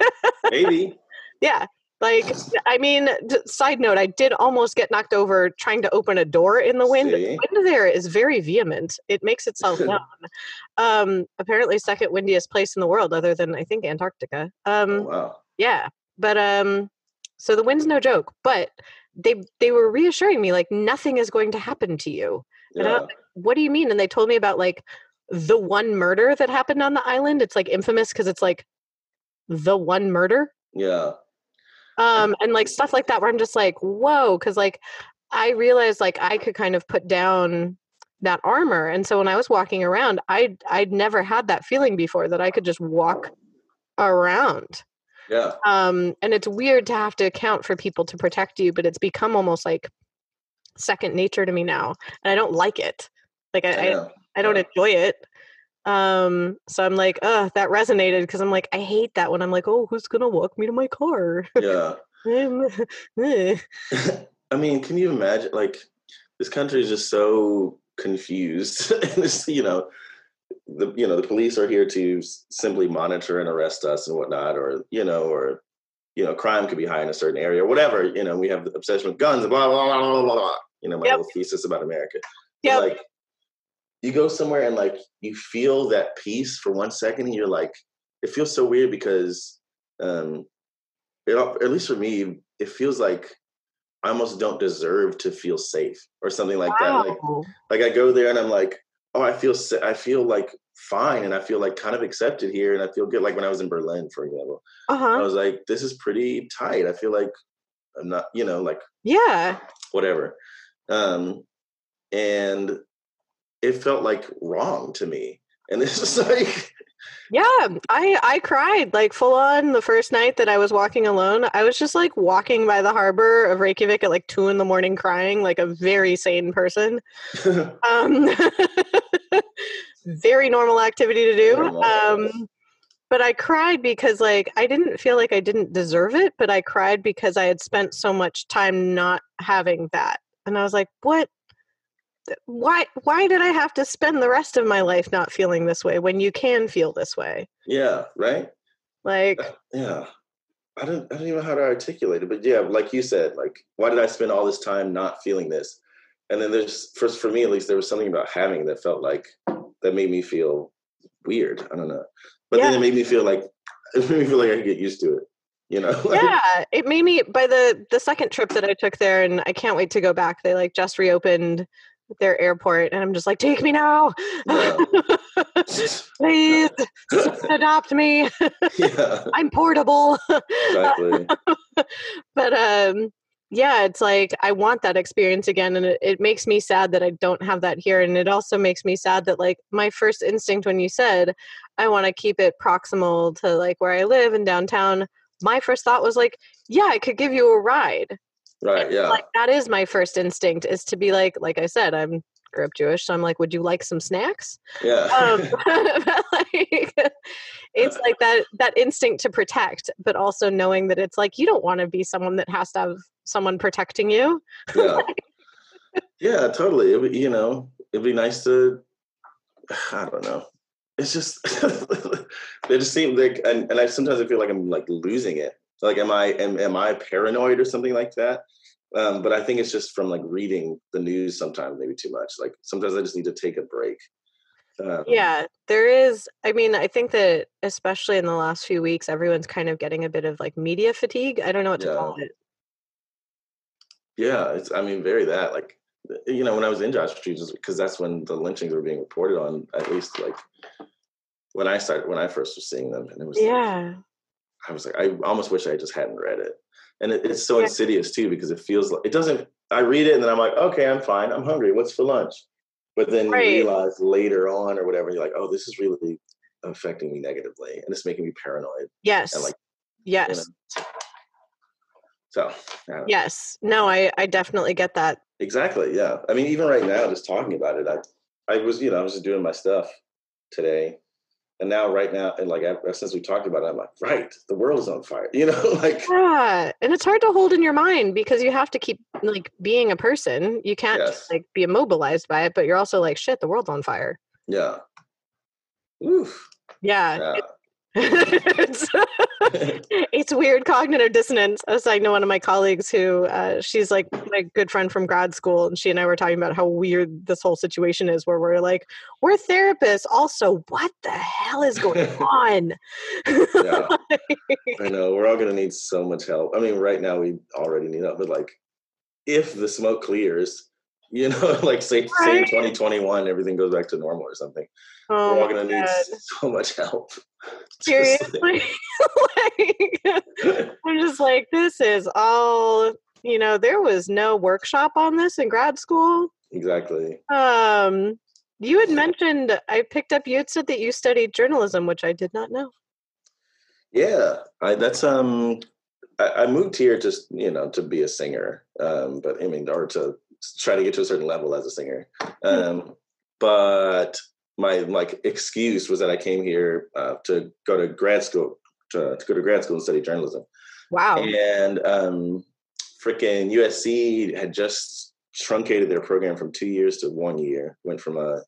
Maybe. yeah. Like, I mean, d- side note, I did almost get knocked over trying to open a door in the wind. See? The wind there is very vehement. It makes itself known. um, apparently, second windiest place in the world, other than I think Antarctica. Um, Oh, wow. yeah, but um, so the wind's no joke. But they they were reassuring me like nothing is going to happen to you. Yeah. What do you mean? And they told me about like the one murder that happened on the island. It's like infamous because it's like the one murder Yeah. Um and like stuff like that where i'm just like whoa because like i realized like i could kind of put down that armor and so when i was walking around i'd i'd never had that feeling before that i could just walk around Yeah. um and it's weird to have to account for people to protect you but it's become almost like second nature to me now and i don't like it like i, I. I don't yeah. enjoy it um so i'm like uh that resonated because i'm like i hate that when i'm like oh who's gonna walk me to my car Yeah. Eh. I mean, can you imagine? Like, this country is just so confused, and it's you know, the you know the police are here to simply monitor and arrest us and whatnot, or you know, or you know, crime could be high in a certain area, or whatever. You know, we have the obsession with guns, blah blah blah blah blah. blah you know, my yep. little thesis about America. Yeah. Like, you go somewhere and like you feel that peace for one second, and you're like, it feels so weird because, um, it, at least for me, it feels like I almost don't deserve to feel safe or something like wow. that. Like, like I go there and I'm like, oh, I feel, I feel like fine, and I feel like kind of accepted here, and I feel good. Like when I was in Berlin, for example, uh-huh. I was like, this is pretty tight. I feel like I'm not, you know, like yeah, whatever. Um, and it felt like wrong to me, and it's just like yeah, I I cried like full on the first night that I was walking alone. I was just like walking by the harbor of Reykjavik at like two in the morning, crying like a very sane person. um, very normal activity to do. Um, but I cried because like I didn't feel like I didn't deserve it, but I cried because I had spent so much time not having that, and I was like, what why why did i have to spend the rest of my life not feeling this way when you can feel this way? Yeah right? Like uh, yeah. I don't i don't even know how to articulate it but yeah like you said like why did i spend all this time not feeling this? And then there's first for me at least there was something about having that felt like that made me feel weird. I don't know. But yeah. then it made me feel like it made me feel like i could get used to it you know? Yeah it made me by the the second trip that i took there and i can't wait to go back they like just reopened their airport and I'm just like, take me now. Please adopt me. Yeah. I'm portable. Exactly. but um yeah, it's like I want that experience again and it, it makes me sad that I don't have that here. And it also makes me sad that like my first instinct when you said I want to keep it proximal to like where I live in downtown, my first thought was like, yeah, I could give you a ride. Right. Yeah. Like that is my first instinct is to be like, like I said, I'm grew up Jewish, so I'm like, would you like some snacks? Yeah. Um, like, it's like that that instinct to protect, but also knowing that it's like you don't want to be someone that has to have someone protecting you. Yeah. yeah, totally. It, you know, it'd be nice to. I don't know. It's just they just seem like, and, and I sometimes I feel like I'm like losing it. Like, am I am, am I paranoid or something like that? Um, but I think it's just from like reading the news sometimes, maybe too much. Like sometimes I just need to take a break. Um, yeah, there is. I mean, I think that especially in the last few weeks, everyone's kind of getting a bit of like media fatigue. I don't know what to yeah. call it. Yeah, it's. I mean, very that. Like, you know, when I was in Joshua Tree, because that's when the lynchings were being reported on. At least, like, when I started, when I first was seeing them, and it was. Yeah. Like, I was like, I almost wish I just hadn't read it and it, it's so insidious too because it feels like it doesn't. I read it and then I'm like, okay, I'm fine. I'm hungry. What's for lunch? But then right. you realize later on or whatever, you're like, oh, this is really affecting me negatively, and it's making me paranoid. Yes. And like, yes. You know, so. Yes. No, I I definitely get that. Exactly. Yeah. I mean, even right now, just talking about it, I I was you know I was just doing my stuff today and now right now and like since we talked about it i'm like right the world is on fire you know like yeah and it's hard to hold in your mind because you have to keep like being a person you can't yes. just, like be immobilized by it but you're also like shit the world's on fire yeah Oof. yeah, yeah. It's, it's weird cognitive dissonance. I know one of my colleagues who uh, she's like my good friend from grad school, and she and I were talking about how weird this whole situation is, where we're like, we're therapists. Also, what the hell is going on? yeah, I know we're all going to need so much help. I mean, right now we already need help, but like, if the smoke clears, you know, like say, right? say 2021, everything goes back to normal or something. Oh, we're all going to need so much help. Seriously, like, I'm just like, this is all. You know, there was no workshop on this in grad school. Exactly. Um, you had mentioned I picked up. You had said that you studied journalism, which I did not know. Yeah, I, that's um. I, I moved here just you know to be a singer, um, but I mean, or to try to get to a certain level as a singer. Hmm. Um, but my like excuse was that I came here uh, to go to grad school to, to, go to grad school and study journalism. Wow! And um, freaking USC had just truncated their program from two years to one year, went from a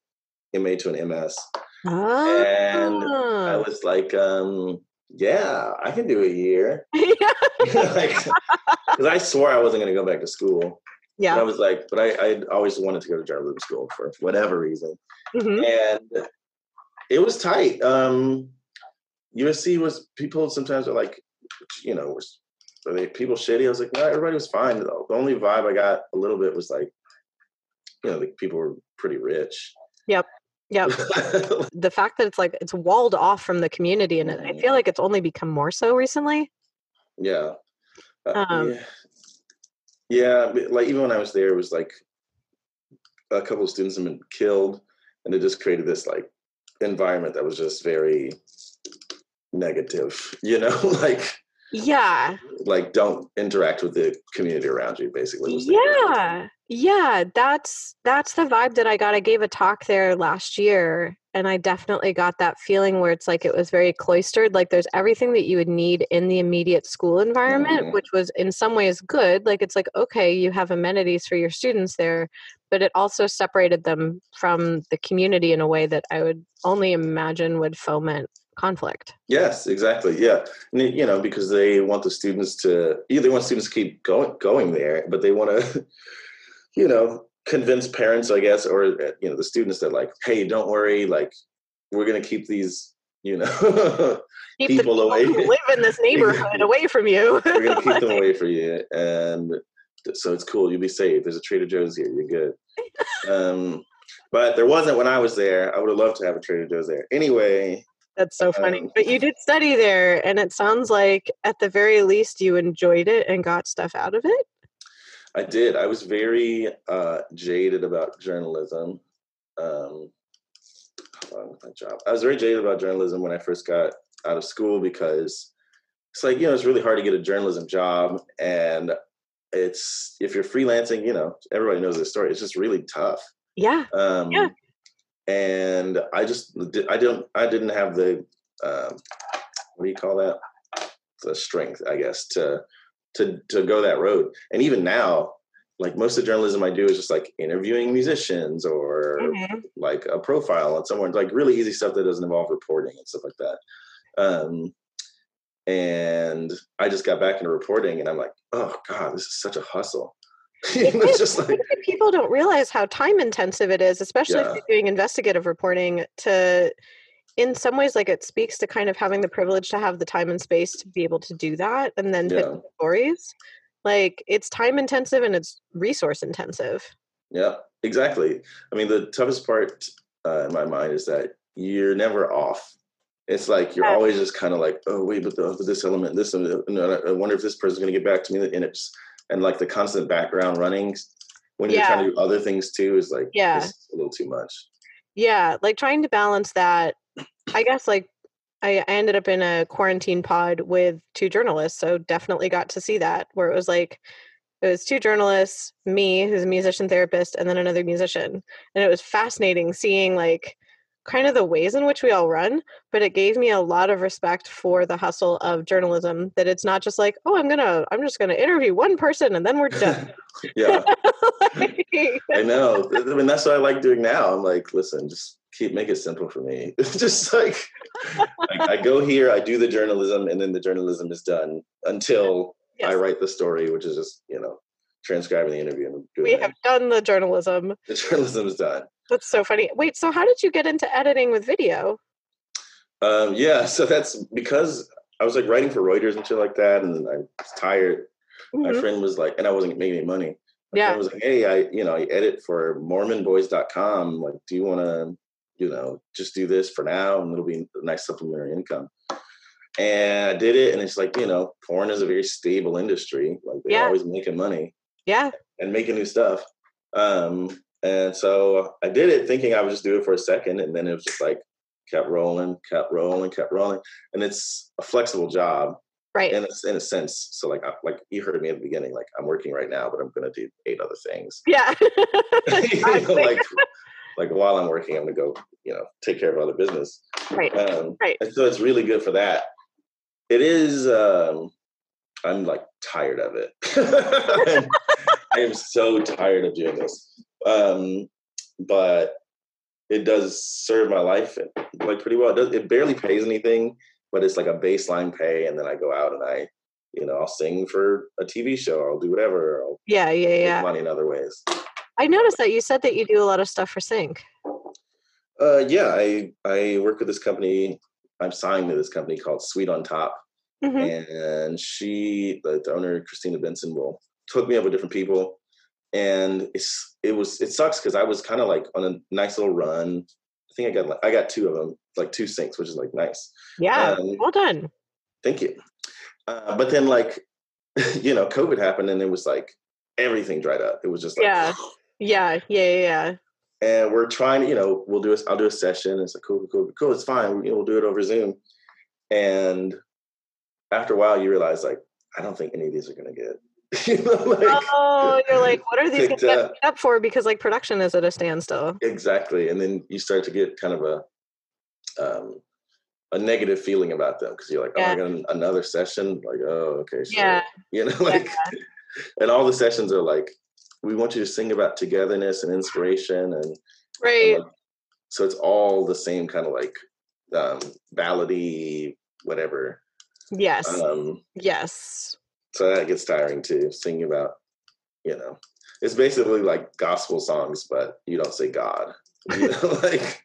MA to an MS. And I was like, um, yeah, I can do a year. like, because I swore I wasn't going to go back to school. Yeah. And I was like, but I, I always wanted to go to journalism school for whatever reason. Mhm. And it was tight. Um, USC was, people sometimes are like, you know, was, are they people shitty? I was like, no, everybody was fine. Though. The only vibe I got a little bit was like, you know, like people were pretty rich. Yep. Yep. the fact that it's like it's walled off from the community, and I Mhm. feel like it's only become more so recently. Yeah. Uh, Um, yeah. Yeah, like even when I was there, it was like a couple of students have been killed, and it just created this like environment that was just very negative. You know, like Yeah. like don't interact with the community around you. Basically, Yeah. Yeah, that's that's the vibe that I got. I gave a talk there last year and I definitely got that feeling where it's like it was very cloistered, like there's everything that you would need in the immediate school environment, Mhm. which was in some ways good. Like it's like okay, you have amenities for your students there, but it also separated them from the community in a way that I would only imagine would foment conflict. Yes, exactly. Yeah, and, you know, because they want the students to either they want students to keep going going there, but they want to, you know, convince parents, I guess, or uh, you know, the students that like, hey, don't worry, like we're gonna keep these, you know, Keep People the people away. who live in this neighborhood away from you. we're gonna keep them away from you, and so it's cool. You'll be safe. There's a Trader Joe's here. You're good. Um, but there wasn't when I was there. I would have loved to have a Trader Joe's there. Anyway, That's so funny. Um, but you did study there, and it sounds like at the very least you enjoyed it and got stuff out of it. I did. I was very uh, jaded about journalism. Um, my job. I was very jaded about journalism when I first got out of school because it's like you know it's really hard to get a journalism job, and it's if you're freelancing, you know everybody knows this story. It's just really tough. Yeah. Um, Yeah. And I just I don't I didn't have the um, what do you call that the strength I guess to to to go that road. And even now, like most of the journalism I do is just like interviewing musicians or Mhm. like a profile on someone, like really easy stuff that doesn't involve reporting and stuff like that. Um, and I just got back into reporting, and I'm like, oh god, this is such a hustle. it's just I like think people don't realize how time intensive it is, especially if you're doing investigative reporting. To, in some ways, like it speaks to kind of having the privilege to have the time and space to be able to do that, and then Yeah. the stories. Like it's time intensive and it's resource intensive. Yeah, exactly. I mean, the toughest part uh, in my mind is that you're never off. It's like you're Yeah. always just kind of like, oh wait, but, the, but this element, this, and the- I wonder if this person's going to get back to me. And it's and like the constant background running when you're trying to do other things too is like Yeah. is a little too much. Yeah, like trying to balance that. I guess like I, I ended up in a quarantine pod with two journalists, so definitely got to see that where it was like it was two journalists, me, who's a musician therapist, and then another musician. And it was fascinating seeing like kind of the ways in which we all run, but it gave me a lot of respect for the hustle of journalism that it's not just like, oh, I'm gonna I'm just gonna interview one person and then we're done. yeah, Like, I know. I mean, that's what I like doing now. I'm like, listen, just keep make it simple for me. It's just like I, I go here, I do the journalism, and then the journalism is done until I write the story, which is just you know transcribing the interview and doing we it. have done the journalism. the journalism is done. That's so funny. Wait, so how did you get into editing with video? Um, yeah, so that's because I was like writing for Reuters and shit like that, and then I was tired. My Mhm. friend was like, and I wasn't making any money. My Yeah. friend was like, hey, I you know I edit for MormonBoys.com. Like, do you want to you know just do this for now, and it'll be a nice supplementary income. And I did it, and it's like you know, porn is a very stable industry. Like they're Yeah. always making money. Yeah. and making new stuff. Um, and so I did it thinking I would just do it for a second, and then it was just like kept rolling, kept rolling, kept rolling, and it's a flexible job Right. in a, in a sense. So like I, like you heard me at the beginning, like I'm working right now, but I'm gonna do eight other things. yeah. You know, like like while I'm working, I'm gonna go you know take care of other business. right. Um, Right. And so it's really good for that. It is. Um, I'm like tired of it. I am so tired of doing this. Um, but it does serve my life like pretty well. It, does, it barely pays anything, but it's like a baseline pay, and then I go out and I, you know, I'll sing for a TV show. I'll do whatever. I'll yeah, yeah, yeah. money in other ways. I noticed that you said that you do a lot of stuff for Sync. Uh, yeah, I I work with this company. I'm signed to this company called Sweet on Top, Mhm. and she, the, the owner Christina Benson, will hook me up with different people. And it's it was it sucks because I was kind of like on a nice little run. I think I got like, I got two of them, like two syncs, which is like nice. Yeah, Um, well done. Thank you. Uh, but then like, you know, COVID happened and it was like everything dried up. It was just like, Yeah. Yeah, yeah, yeah, yeah. and we're trying to, you know, we'll do a, I'll do a session. It's like, cool, cool, cool, cool. It's fine. We, we'll do it over Zoom. And after a while, you realize like, I don't think any of these are going to get, you know, like, Oh, you're like, what are these going get up. for? Because like production is at a standstill. exactly. And then you start to get kind of a, um, a negative feeling about them because you're like, Yeah. oh, I got another session. Like, oh, okay, sure. Yeah. You know, like, and all the sessions are like, we want you to sing about togetherness and inspiration and, and, Right. like, so it's all the same kind of like um ballady whatever Yes. um yes. So that gets tiring too singing about you know it's basically like gospel songs but you don't say god. You know like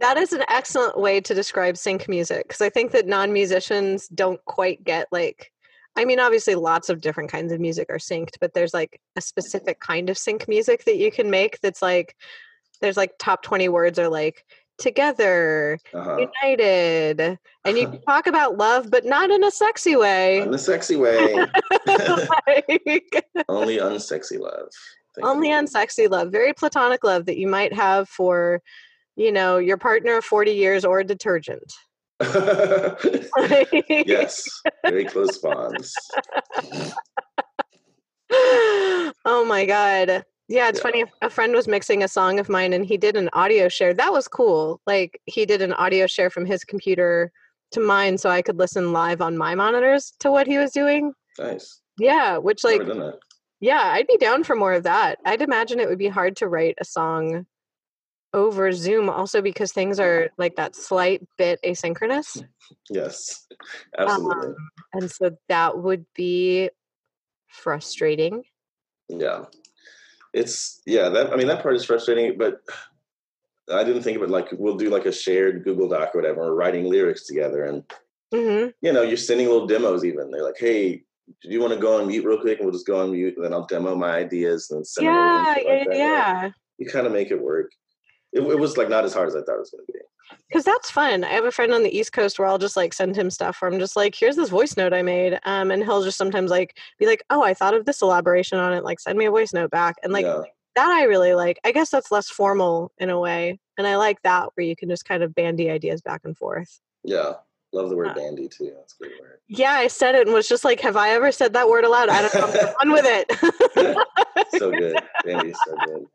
That is an excellent way to describe sync music because I think that non musicians don't quite get like, I mean, obviously lots of different kinds of music are synced, but there's like a specific kind of sync music that you can make that's like, there's like top 20 words are like together, uh-huh. united, and you talk about love, but not in a sexy way. in a sexy way like, only unsexy love Thank only you. unsexy love, very platonic love that you might have for, you know, your partner of 40 years or a detergent. yes very close bonds oh my god. Yeah, it's Yeah. funny. A friend was mixing a song of mine and he did an audio share. That was cool. Like he did an audio share from his computer to mine so I could listen live on my monitors to what he was doing. nice Yeah, which like Never done that. yeah, I'd be down for more of that. I'd imagine it would be hard to write a song over Zoom also because things are like that slight bit asynchronous. yes absolutely Um, and so that would be frustrating. Yeah. It's yeah, that I mean that part is frustrating, but I didn't think of it like we'll do like a shared Google Doc or whatever, we're writing lyrics together and hmm you know, you're sending little demos even. They're like, hey, do you want to go on mute real quick? And we'll just go on mute and then I'll demo my ideas and send Yeah, yeah, like that. Like, you kind of make it work. It, it was like not as hard as I thought it was gonna be. Because that's fun. I have a friend on the East Coast where I'll just like send him stuff where I'm just like, here's this voice note I made. Um, and he'll just sometimes like be like, oh, I thought of this elaboration on it. Like, send me a voice note back. And like, yeah. that I really like. I guess that's less formal in a way. And I like that where you can just kind of bandy ideas back and forth. Yeah. Love the word Uh, bandy too. That's a great word. Yeah, I said it and was just like, have I ever said that word aloud? I don't know. Have fun with it. So good. Bandy's so good.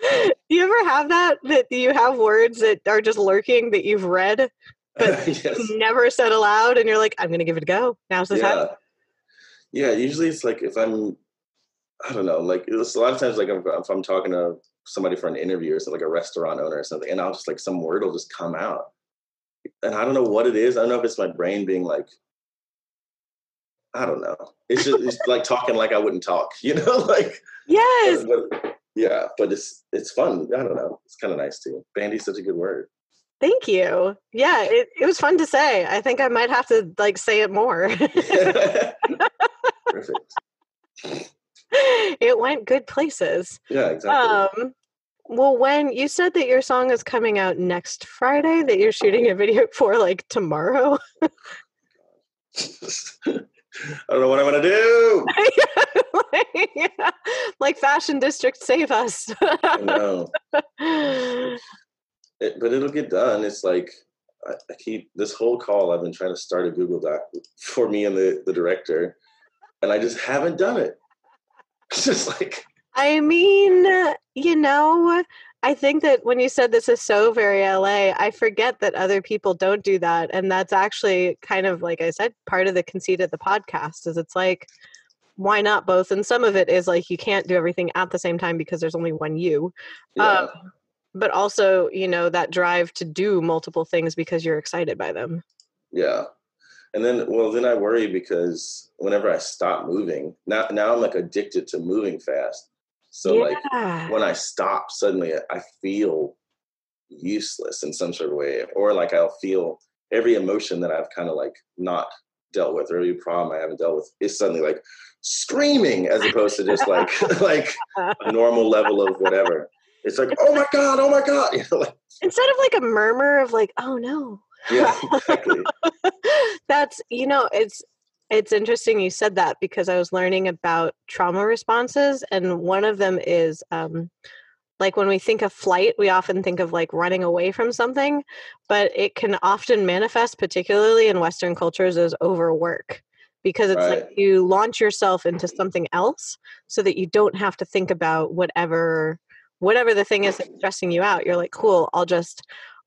Do you ever have that? That you have words that are just lurking that you've read, But yes. never said aloud, and you're like, I'm going to give it a go. Now's the time. Yeah. Yeah. Usually it's like if I'm, I don't know, like it's a lot of times like if, if I'm talking to somebody for an interview or something, like a restaurant owner or something, and I'll just like some word will just come out. And I don't know what it is. I don't know if it's my brain being like, I don't know. It's just it's like talking like I wouldn't talk, you know, like Yes. but- yeah, but it's it's fun. I don't know. It's kind of nice too. Bandy's such a good word. Thank you. Yeah, it, it was fun to say. I think I might have to like say it more. Perfect. it went good places. Yeah, exactly. Um well when you said that your song is coming out next Friday that you're shooting a video for like tomorrow. I don't know what I'm gonna do. like, like fashion district save us. I know. It, but it'll get done. It's like I, I keep this whole call. I've been trying to start a Google Doc for me and the the director, and I just haven't done it. It's just like I mean, you know, I think that when you said this is so very LA, I forget that other people don't do that. And that's actually kind of, like I said, part of the conceit of the podcast is it's like, why not both? And some of it is like you can't do everything at the same time because there's only one you. Yeah. Um, but also, you know, that drive to do multiple things because you're excited by them. Yeah. And then well then I worry because whenever I stop moving, now now I'm like addicted to moving fast. So like when I stop, suddenly I feel useless in some sort of way. Or like I'll feel every emotion that I've kind of like not dealt with or every problem I haven't dealt with is suddenly like screaming as opposed to just like like a normal level of whatever. It's like, oh my God, oh my God. You know, like, Instead of like a murmur of like, oh no. yeah, exactly. That's you know, it's it's interesting you said that because I was learning about trauma responses and one of them is um like when we think of flight, we often think of like running away from something, but it can often manifest, particularly in Western cultures, as overwork because it's like you launch yourself into something else so that you don't have to think about whatever whatever the thing is that's stressing you out. You're like, cool, I'll just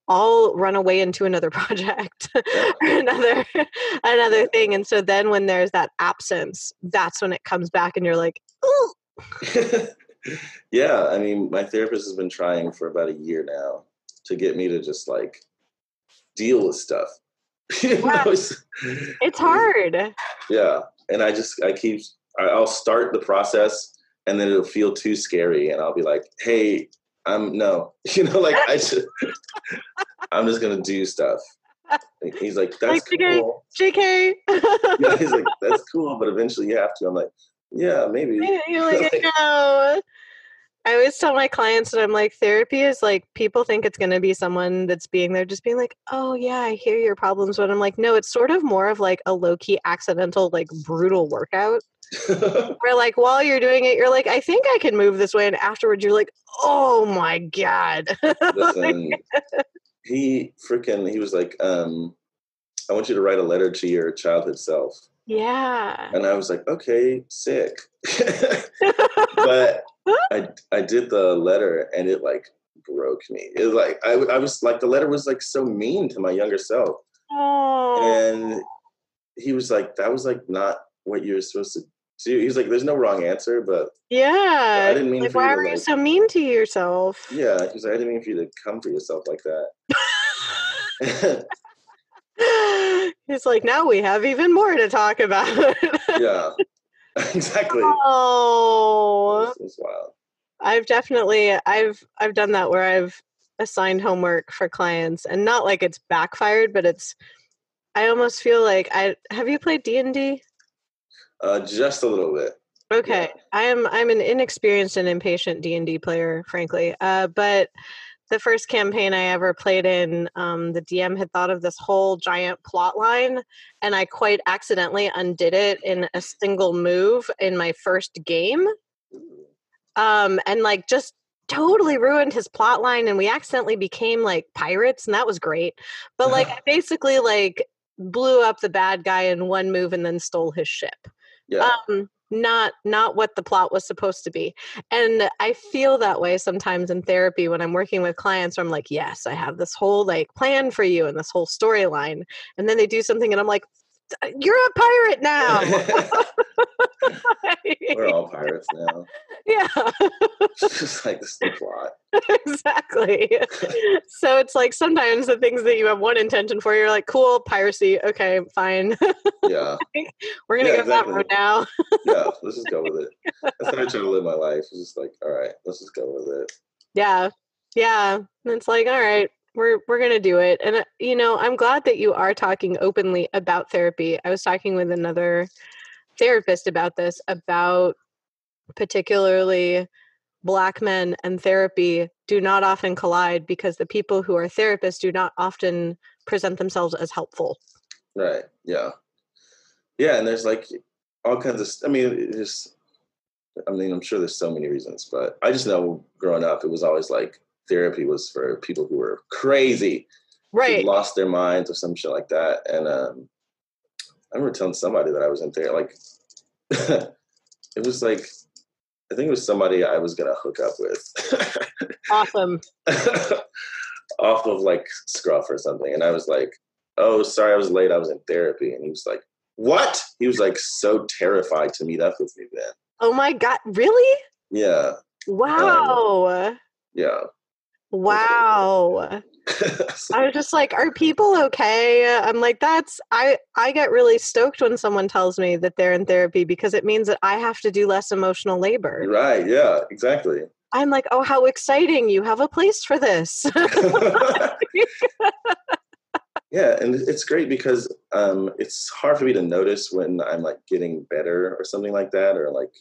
I'll run away into another project or another another thing. And so then when there's that absence, that's when it comes back and you're like, ooh. yeah, I mean, my therapist has been trying for about a year now to get me to just like deal with stuff. Wow. it's- It's hard. Yeah, and I just I keep I'll start the process and then it'll feel too scary and I'll be like, "Hey, I'm no." You know, like I should I'm just to do stuff. He's like, "That's Like, okay. cool." JK. Yeah, he's like, "That's cool, but eventually you have to." I'm like, "Yeah, maybe." You're like, no. I always tell my clients that I'm like, therapy is like people think it's going to be someone that's being there, just being like, oh, yeah, I hear your problems. But I'm like, no, it's sort of more of like a low key, accidental, like brutal workout where, like, while you're doing it, you're like, I think I can move this way. And afterwards, you're like, oh my God. Listen, he freaking he was like, um, I want you to write a letter to your childhood self. Yeah. And I was like, okay, sick. but I I did the letter and it like broke me. It was like I I was like the letter was like so mean to my younger self. Oh. And he was like, that was like not what you were supposed to do. He was like, there's no wrong answer, but Yeah. I didn't mean like, for you why are you so mean to yourself? yeah, he was like, I didn't mean for you to come for yourself like that. It's like now we have even more to talk about. yeah. exactly. oh, It's, it's wild. I've definitely I've I've done that where I've assigned homework for clients and not like it's backfired, but it's I almost feel like I have you played D and D? Uh, just a little bit. Okay, I am I'm an inexperienced and impatient D and D player, frankly. Uh, but the first campaign I ever played in, um, the DM had thought of this whole giant plot line, and I quite accidentally undid it in a single move in my first game, um, and like just totally ruined his plot line, and we accidentally became like pirates, and that was great. But like, I basically like blew up the bad guy in one move and then stole his ship Yeah. um not not what the plot was supposed to be. And i feel that way sometimes in therapy when i'm working with clients where i'm like yes i have this whole like plan for you and this whole storyline. And then they do something and i'm like you're a pirate now We're all pirates now. yeah It's just like this the plot. exactly so it's like sometimes the things that you have one intention for you're like cool piracy okay fine Yeah. we're gonna Yeah, go that exactly. road now Yeah. Let's just go with it. That's how I try to live my life. It's just like, all right, let's just go with it. Yeah. Yeah. And it's like, all right, we're we're going to do it. And uh, you know, I'm glad that you are talking openly about therapy. I was talking with another therapist about this about particularly black men and therapy do not often collide because the people who are therapists do not often present themselves as helpful. Right. Yeah. Yeah. And there's like all kinds of, I mean, just, I mean, I'm sure there's so many reasons, but I just know growing up, it was always like therapy was for people who were crazy, Right. lost their minds or some shit like that. And um, I remember telling somebody that I was in there, like, it was like, I think it was somebody I was gonna hook up with. Awesome. off of like Scruff or something. And I was like, oh, sorry, I was late. I was in therapy. And he was like, what? He was like so terrified to meet up with me then. Oh my god, really? Yeah. Wow. Yeah. Wow. I was just like, are people okay? I'm like, that's I I get really stoked when someone tells me that they're in therapy because it means that I have to do less emotional labor. right. Yeah, exactly. I'm like, oh, how exciting! You have a place for this. yeah. And it's great because um, it's hard for me to notice when I'm like getting better or something like that, or like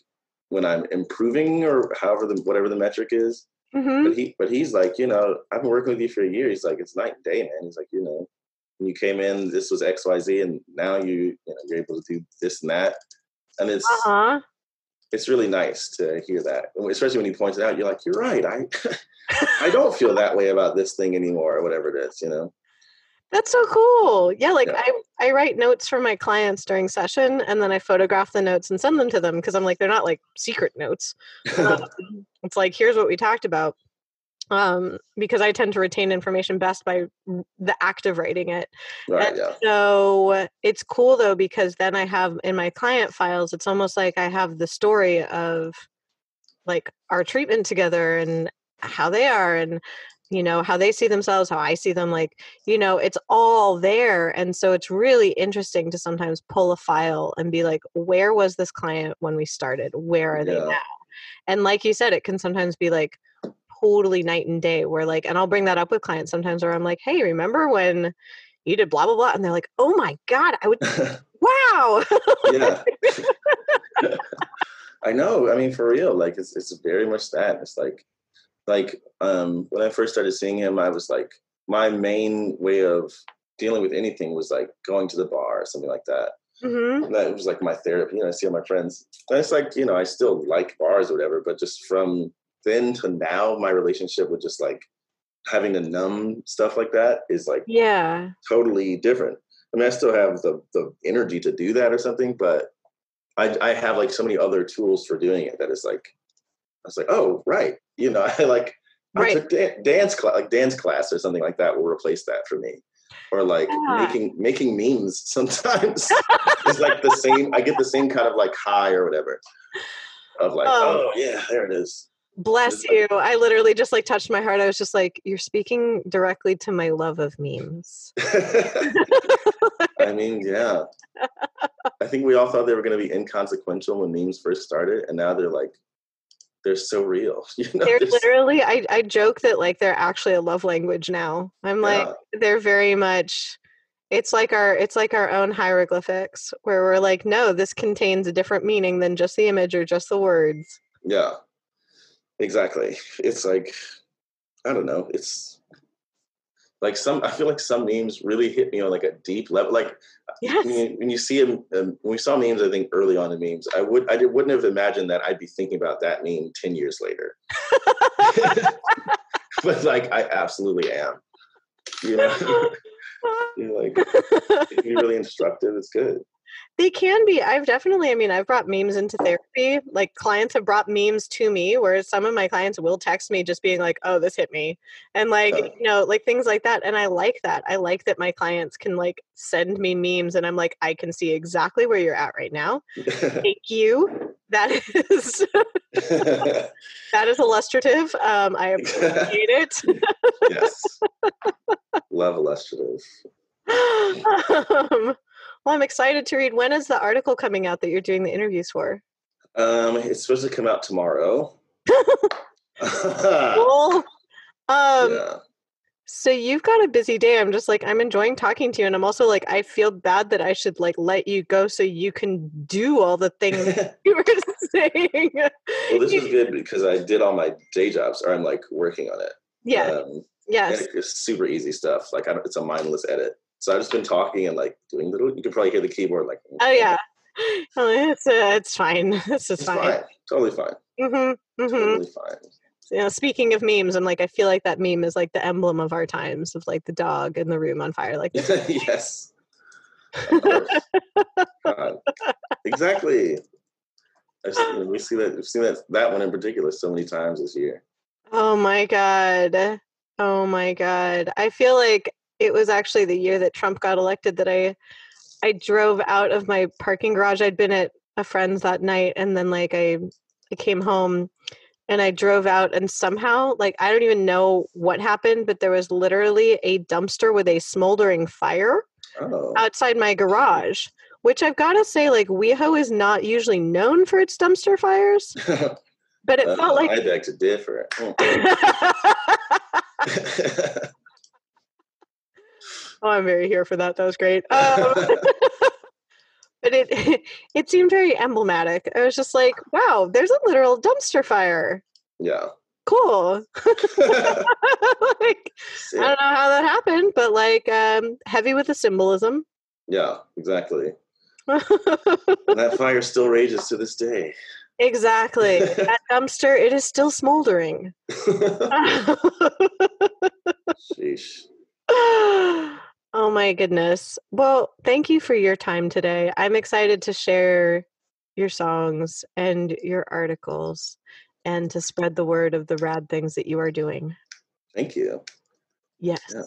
when I'm improving or however the whatever the metric is. Hmm But he, but he's like, you know, I've been working with you for a year. He's like, it's night and day, man. He's like, you know, when you came in, this was X, Y, Z, and now you, you know, you're able to do this and that, and it's Uh huh. it's really nice to hear that, especially when he points it out. You're like, you're right. I I don't feel that way about this thing anymore, or whatever it is. You know. That's so cool. Yeah, like Yeah. I I write notes for my clients during session, and then I photograph the notes and send them to them because I'm like they're not like secret notes. Um, it's like here's what we talked about. Um, because I tend to retain information best by the act of writing it. right. Yeah. So it's cool though because then I have in my client files, it's almost like I have the story of like our treatment together and how they are and you know how they see themselves, how I see them. Like you know, it's all there, and so it's really interesting to sometimes pull a file and be like, where was this client when we started? Where are they Yeah. now? And like you said, it can sometimes be like totally night and day where like and I'll bring that up with clients sometimes where I'm like, hey, remember when you did blah blah blah and they're like, oh my god, I would wow. yeah. I know. I mean, for real, like it's it's very much that. It's like like um when I first started seeing him, I was like my main way of dealing with anything was like going to the bar or something like that. hmm that was like my therapy. You know, I see all my friends. And it's like, you know, I still like bars or whatever, but just from then to now, my relationship with just like having to numb stuff like that is like Yeah. totally different. I mean, I still have the the energy to do that or something, but I I have like so many other tools for doing it that it's like was like, oh right, you know, I like I took dan- dance class, like dance class or something like that will replace that for me, or like Yeah. making making memes. Sometimes it's like the same. I get the same kind of like high or whatever of like, Oh. oh yeah, there it is. Bless you. I literally just like touched my heart. I was just like, you're speaking directly to my love of memes. I mean, yeah. I think we all thought they were going to be inconsequential when memes first started, and now they're like, they're so real. You know, They're literally I, I joke that like they're actually a love language now. I'm like Yeah. they're very much it's like our it's like our own hieroglyphics where we're like, no, this contains a different meaning than just the image or just the words. yeah, exactly. It's like, I don't know. It's like some. I feel like some memes really hit me on like a deep level. Like Yes. when you, when you see them, um, when we saw memes, I think early on in memes, I would I did, wouldn't have imagined that I'd be thinking about that meme ten years later. but like, I absolutely am. You know, you're like, be really instructive. It's good. They can be. I've definitely, I mean, I've brought memes into therapy. Like clients have brought memes to me, whereas some of my clients will text me just being like, oh, this hit me. And like, Yeah. you know, like things like that. And I like that. I like that my clients can like send me memes and I'm like, I can see exactly where you're at right now. Thank you. That is that is illustrative. Um, I appreciate it. yes. Love illustrative. um, well, I'm excited to read. When is the article coming out that you're doing the interviews for? Um, it's supposed to come out tomorrow. Cool. Um, yeah. so you've got a busy day. I'm just like I'm enjoying talking to you, and I'm also like I feel bad that I should like let you go so you can do all the things you were saying. well, this is good because I did all my day jobs, or I'm like working on it. yeah. Um, Yes. it's super easy stuff. Like I don't, it's a mindless edit. So I've just been talking and like doing little. You can probably hear the keyboard like. Oh yeah. It's uh, it's fine. This is It's fine. fine. Totally fine. Mm-hmm. Mm-hmm. Totally fine. you know, speaking of memes, I'm like, I feel like that meme is like the emblem of our times of like the dog in the room on fire. Like, yes. Of course. God. Exactly. we see that we've seen that that one in particular so many times this year. Oh my god. Oh my god. I feel like it was actually the year that Trump got elected that I I drove out of my parking garage. I'd been at a friend's that night and then like I I came home and I drove out and somehow like I don't even know what happened, but there was literally a dumpster with a smoldering fire Oh, outside my garage. Which I've got to say, like WeHo is not usually known for its dumpster fires, but it Uh, felt like I'd like to differ. Oh, I'm very here for that. That was great. Um, but it it seemed very emblematic. I was just like, wow, there's a literal dumpster fire. yeah. Cool. like, Sick. I don't know how that happened, but like um, heavy with the symbolism. Yeah, exactly. That fire still rages to this day. exactly. That dumpster, it is still smoldering. Sheesh. Oh my goodness. Well, thank you for your time today. I'm excited to share your songs and your articles and to spread the word of the rad things that you are doing. Thank you. Yes, Yeah.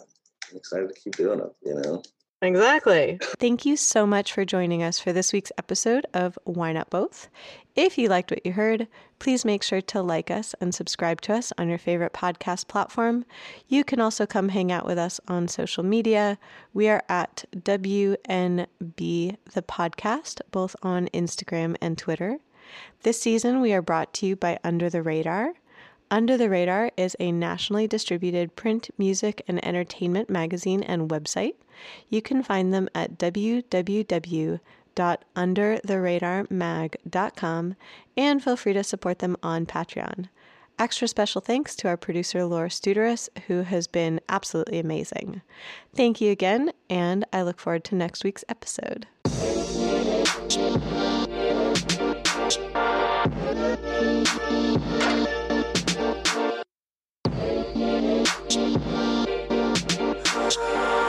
I'm excited to keep doing it, you know. Exactly. Thank you so much for joining us for this week's episode of Why Not Both. If you liked what you heard, please make sure to like us and subscribe to us on your favorite podcast platform. You can also come hang out with us on social media. We are at WNB the podcast, both on Instagram and Twitter. This season, we are brought to you by Under the Radar. Under the Radar is a nationally distributed print, music, and entertainment magazine and website. You can find them at www.undertheradarmag.com and feel free to support them on Patreon. Extra special thanks to our producer Laura Studarus, who has been absolutely amazing. Thank you again, and I look forward to next week's episode. Thank you. Adiós.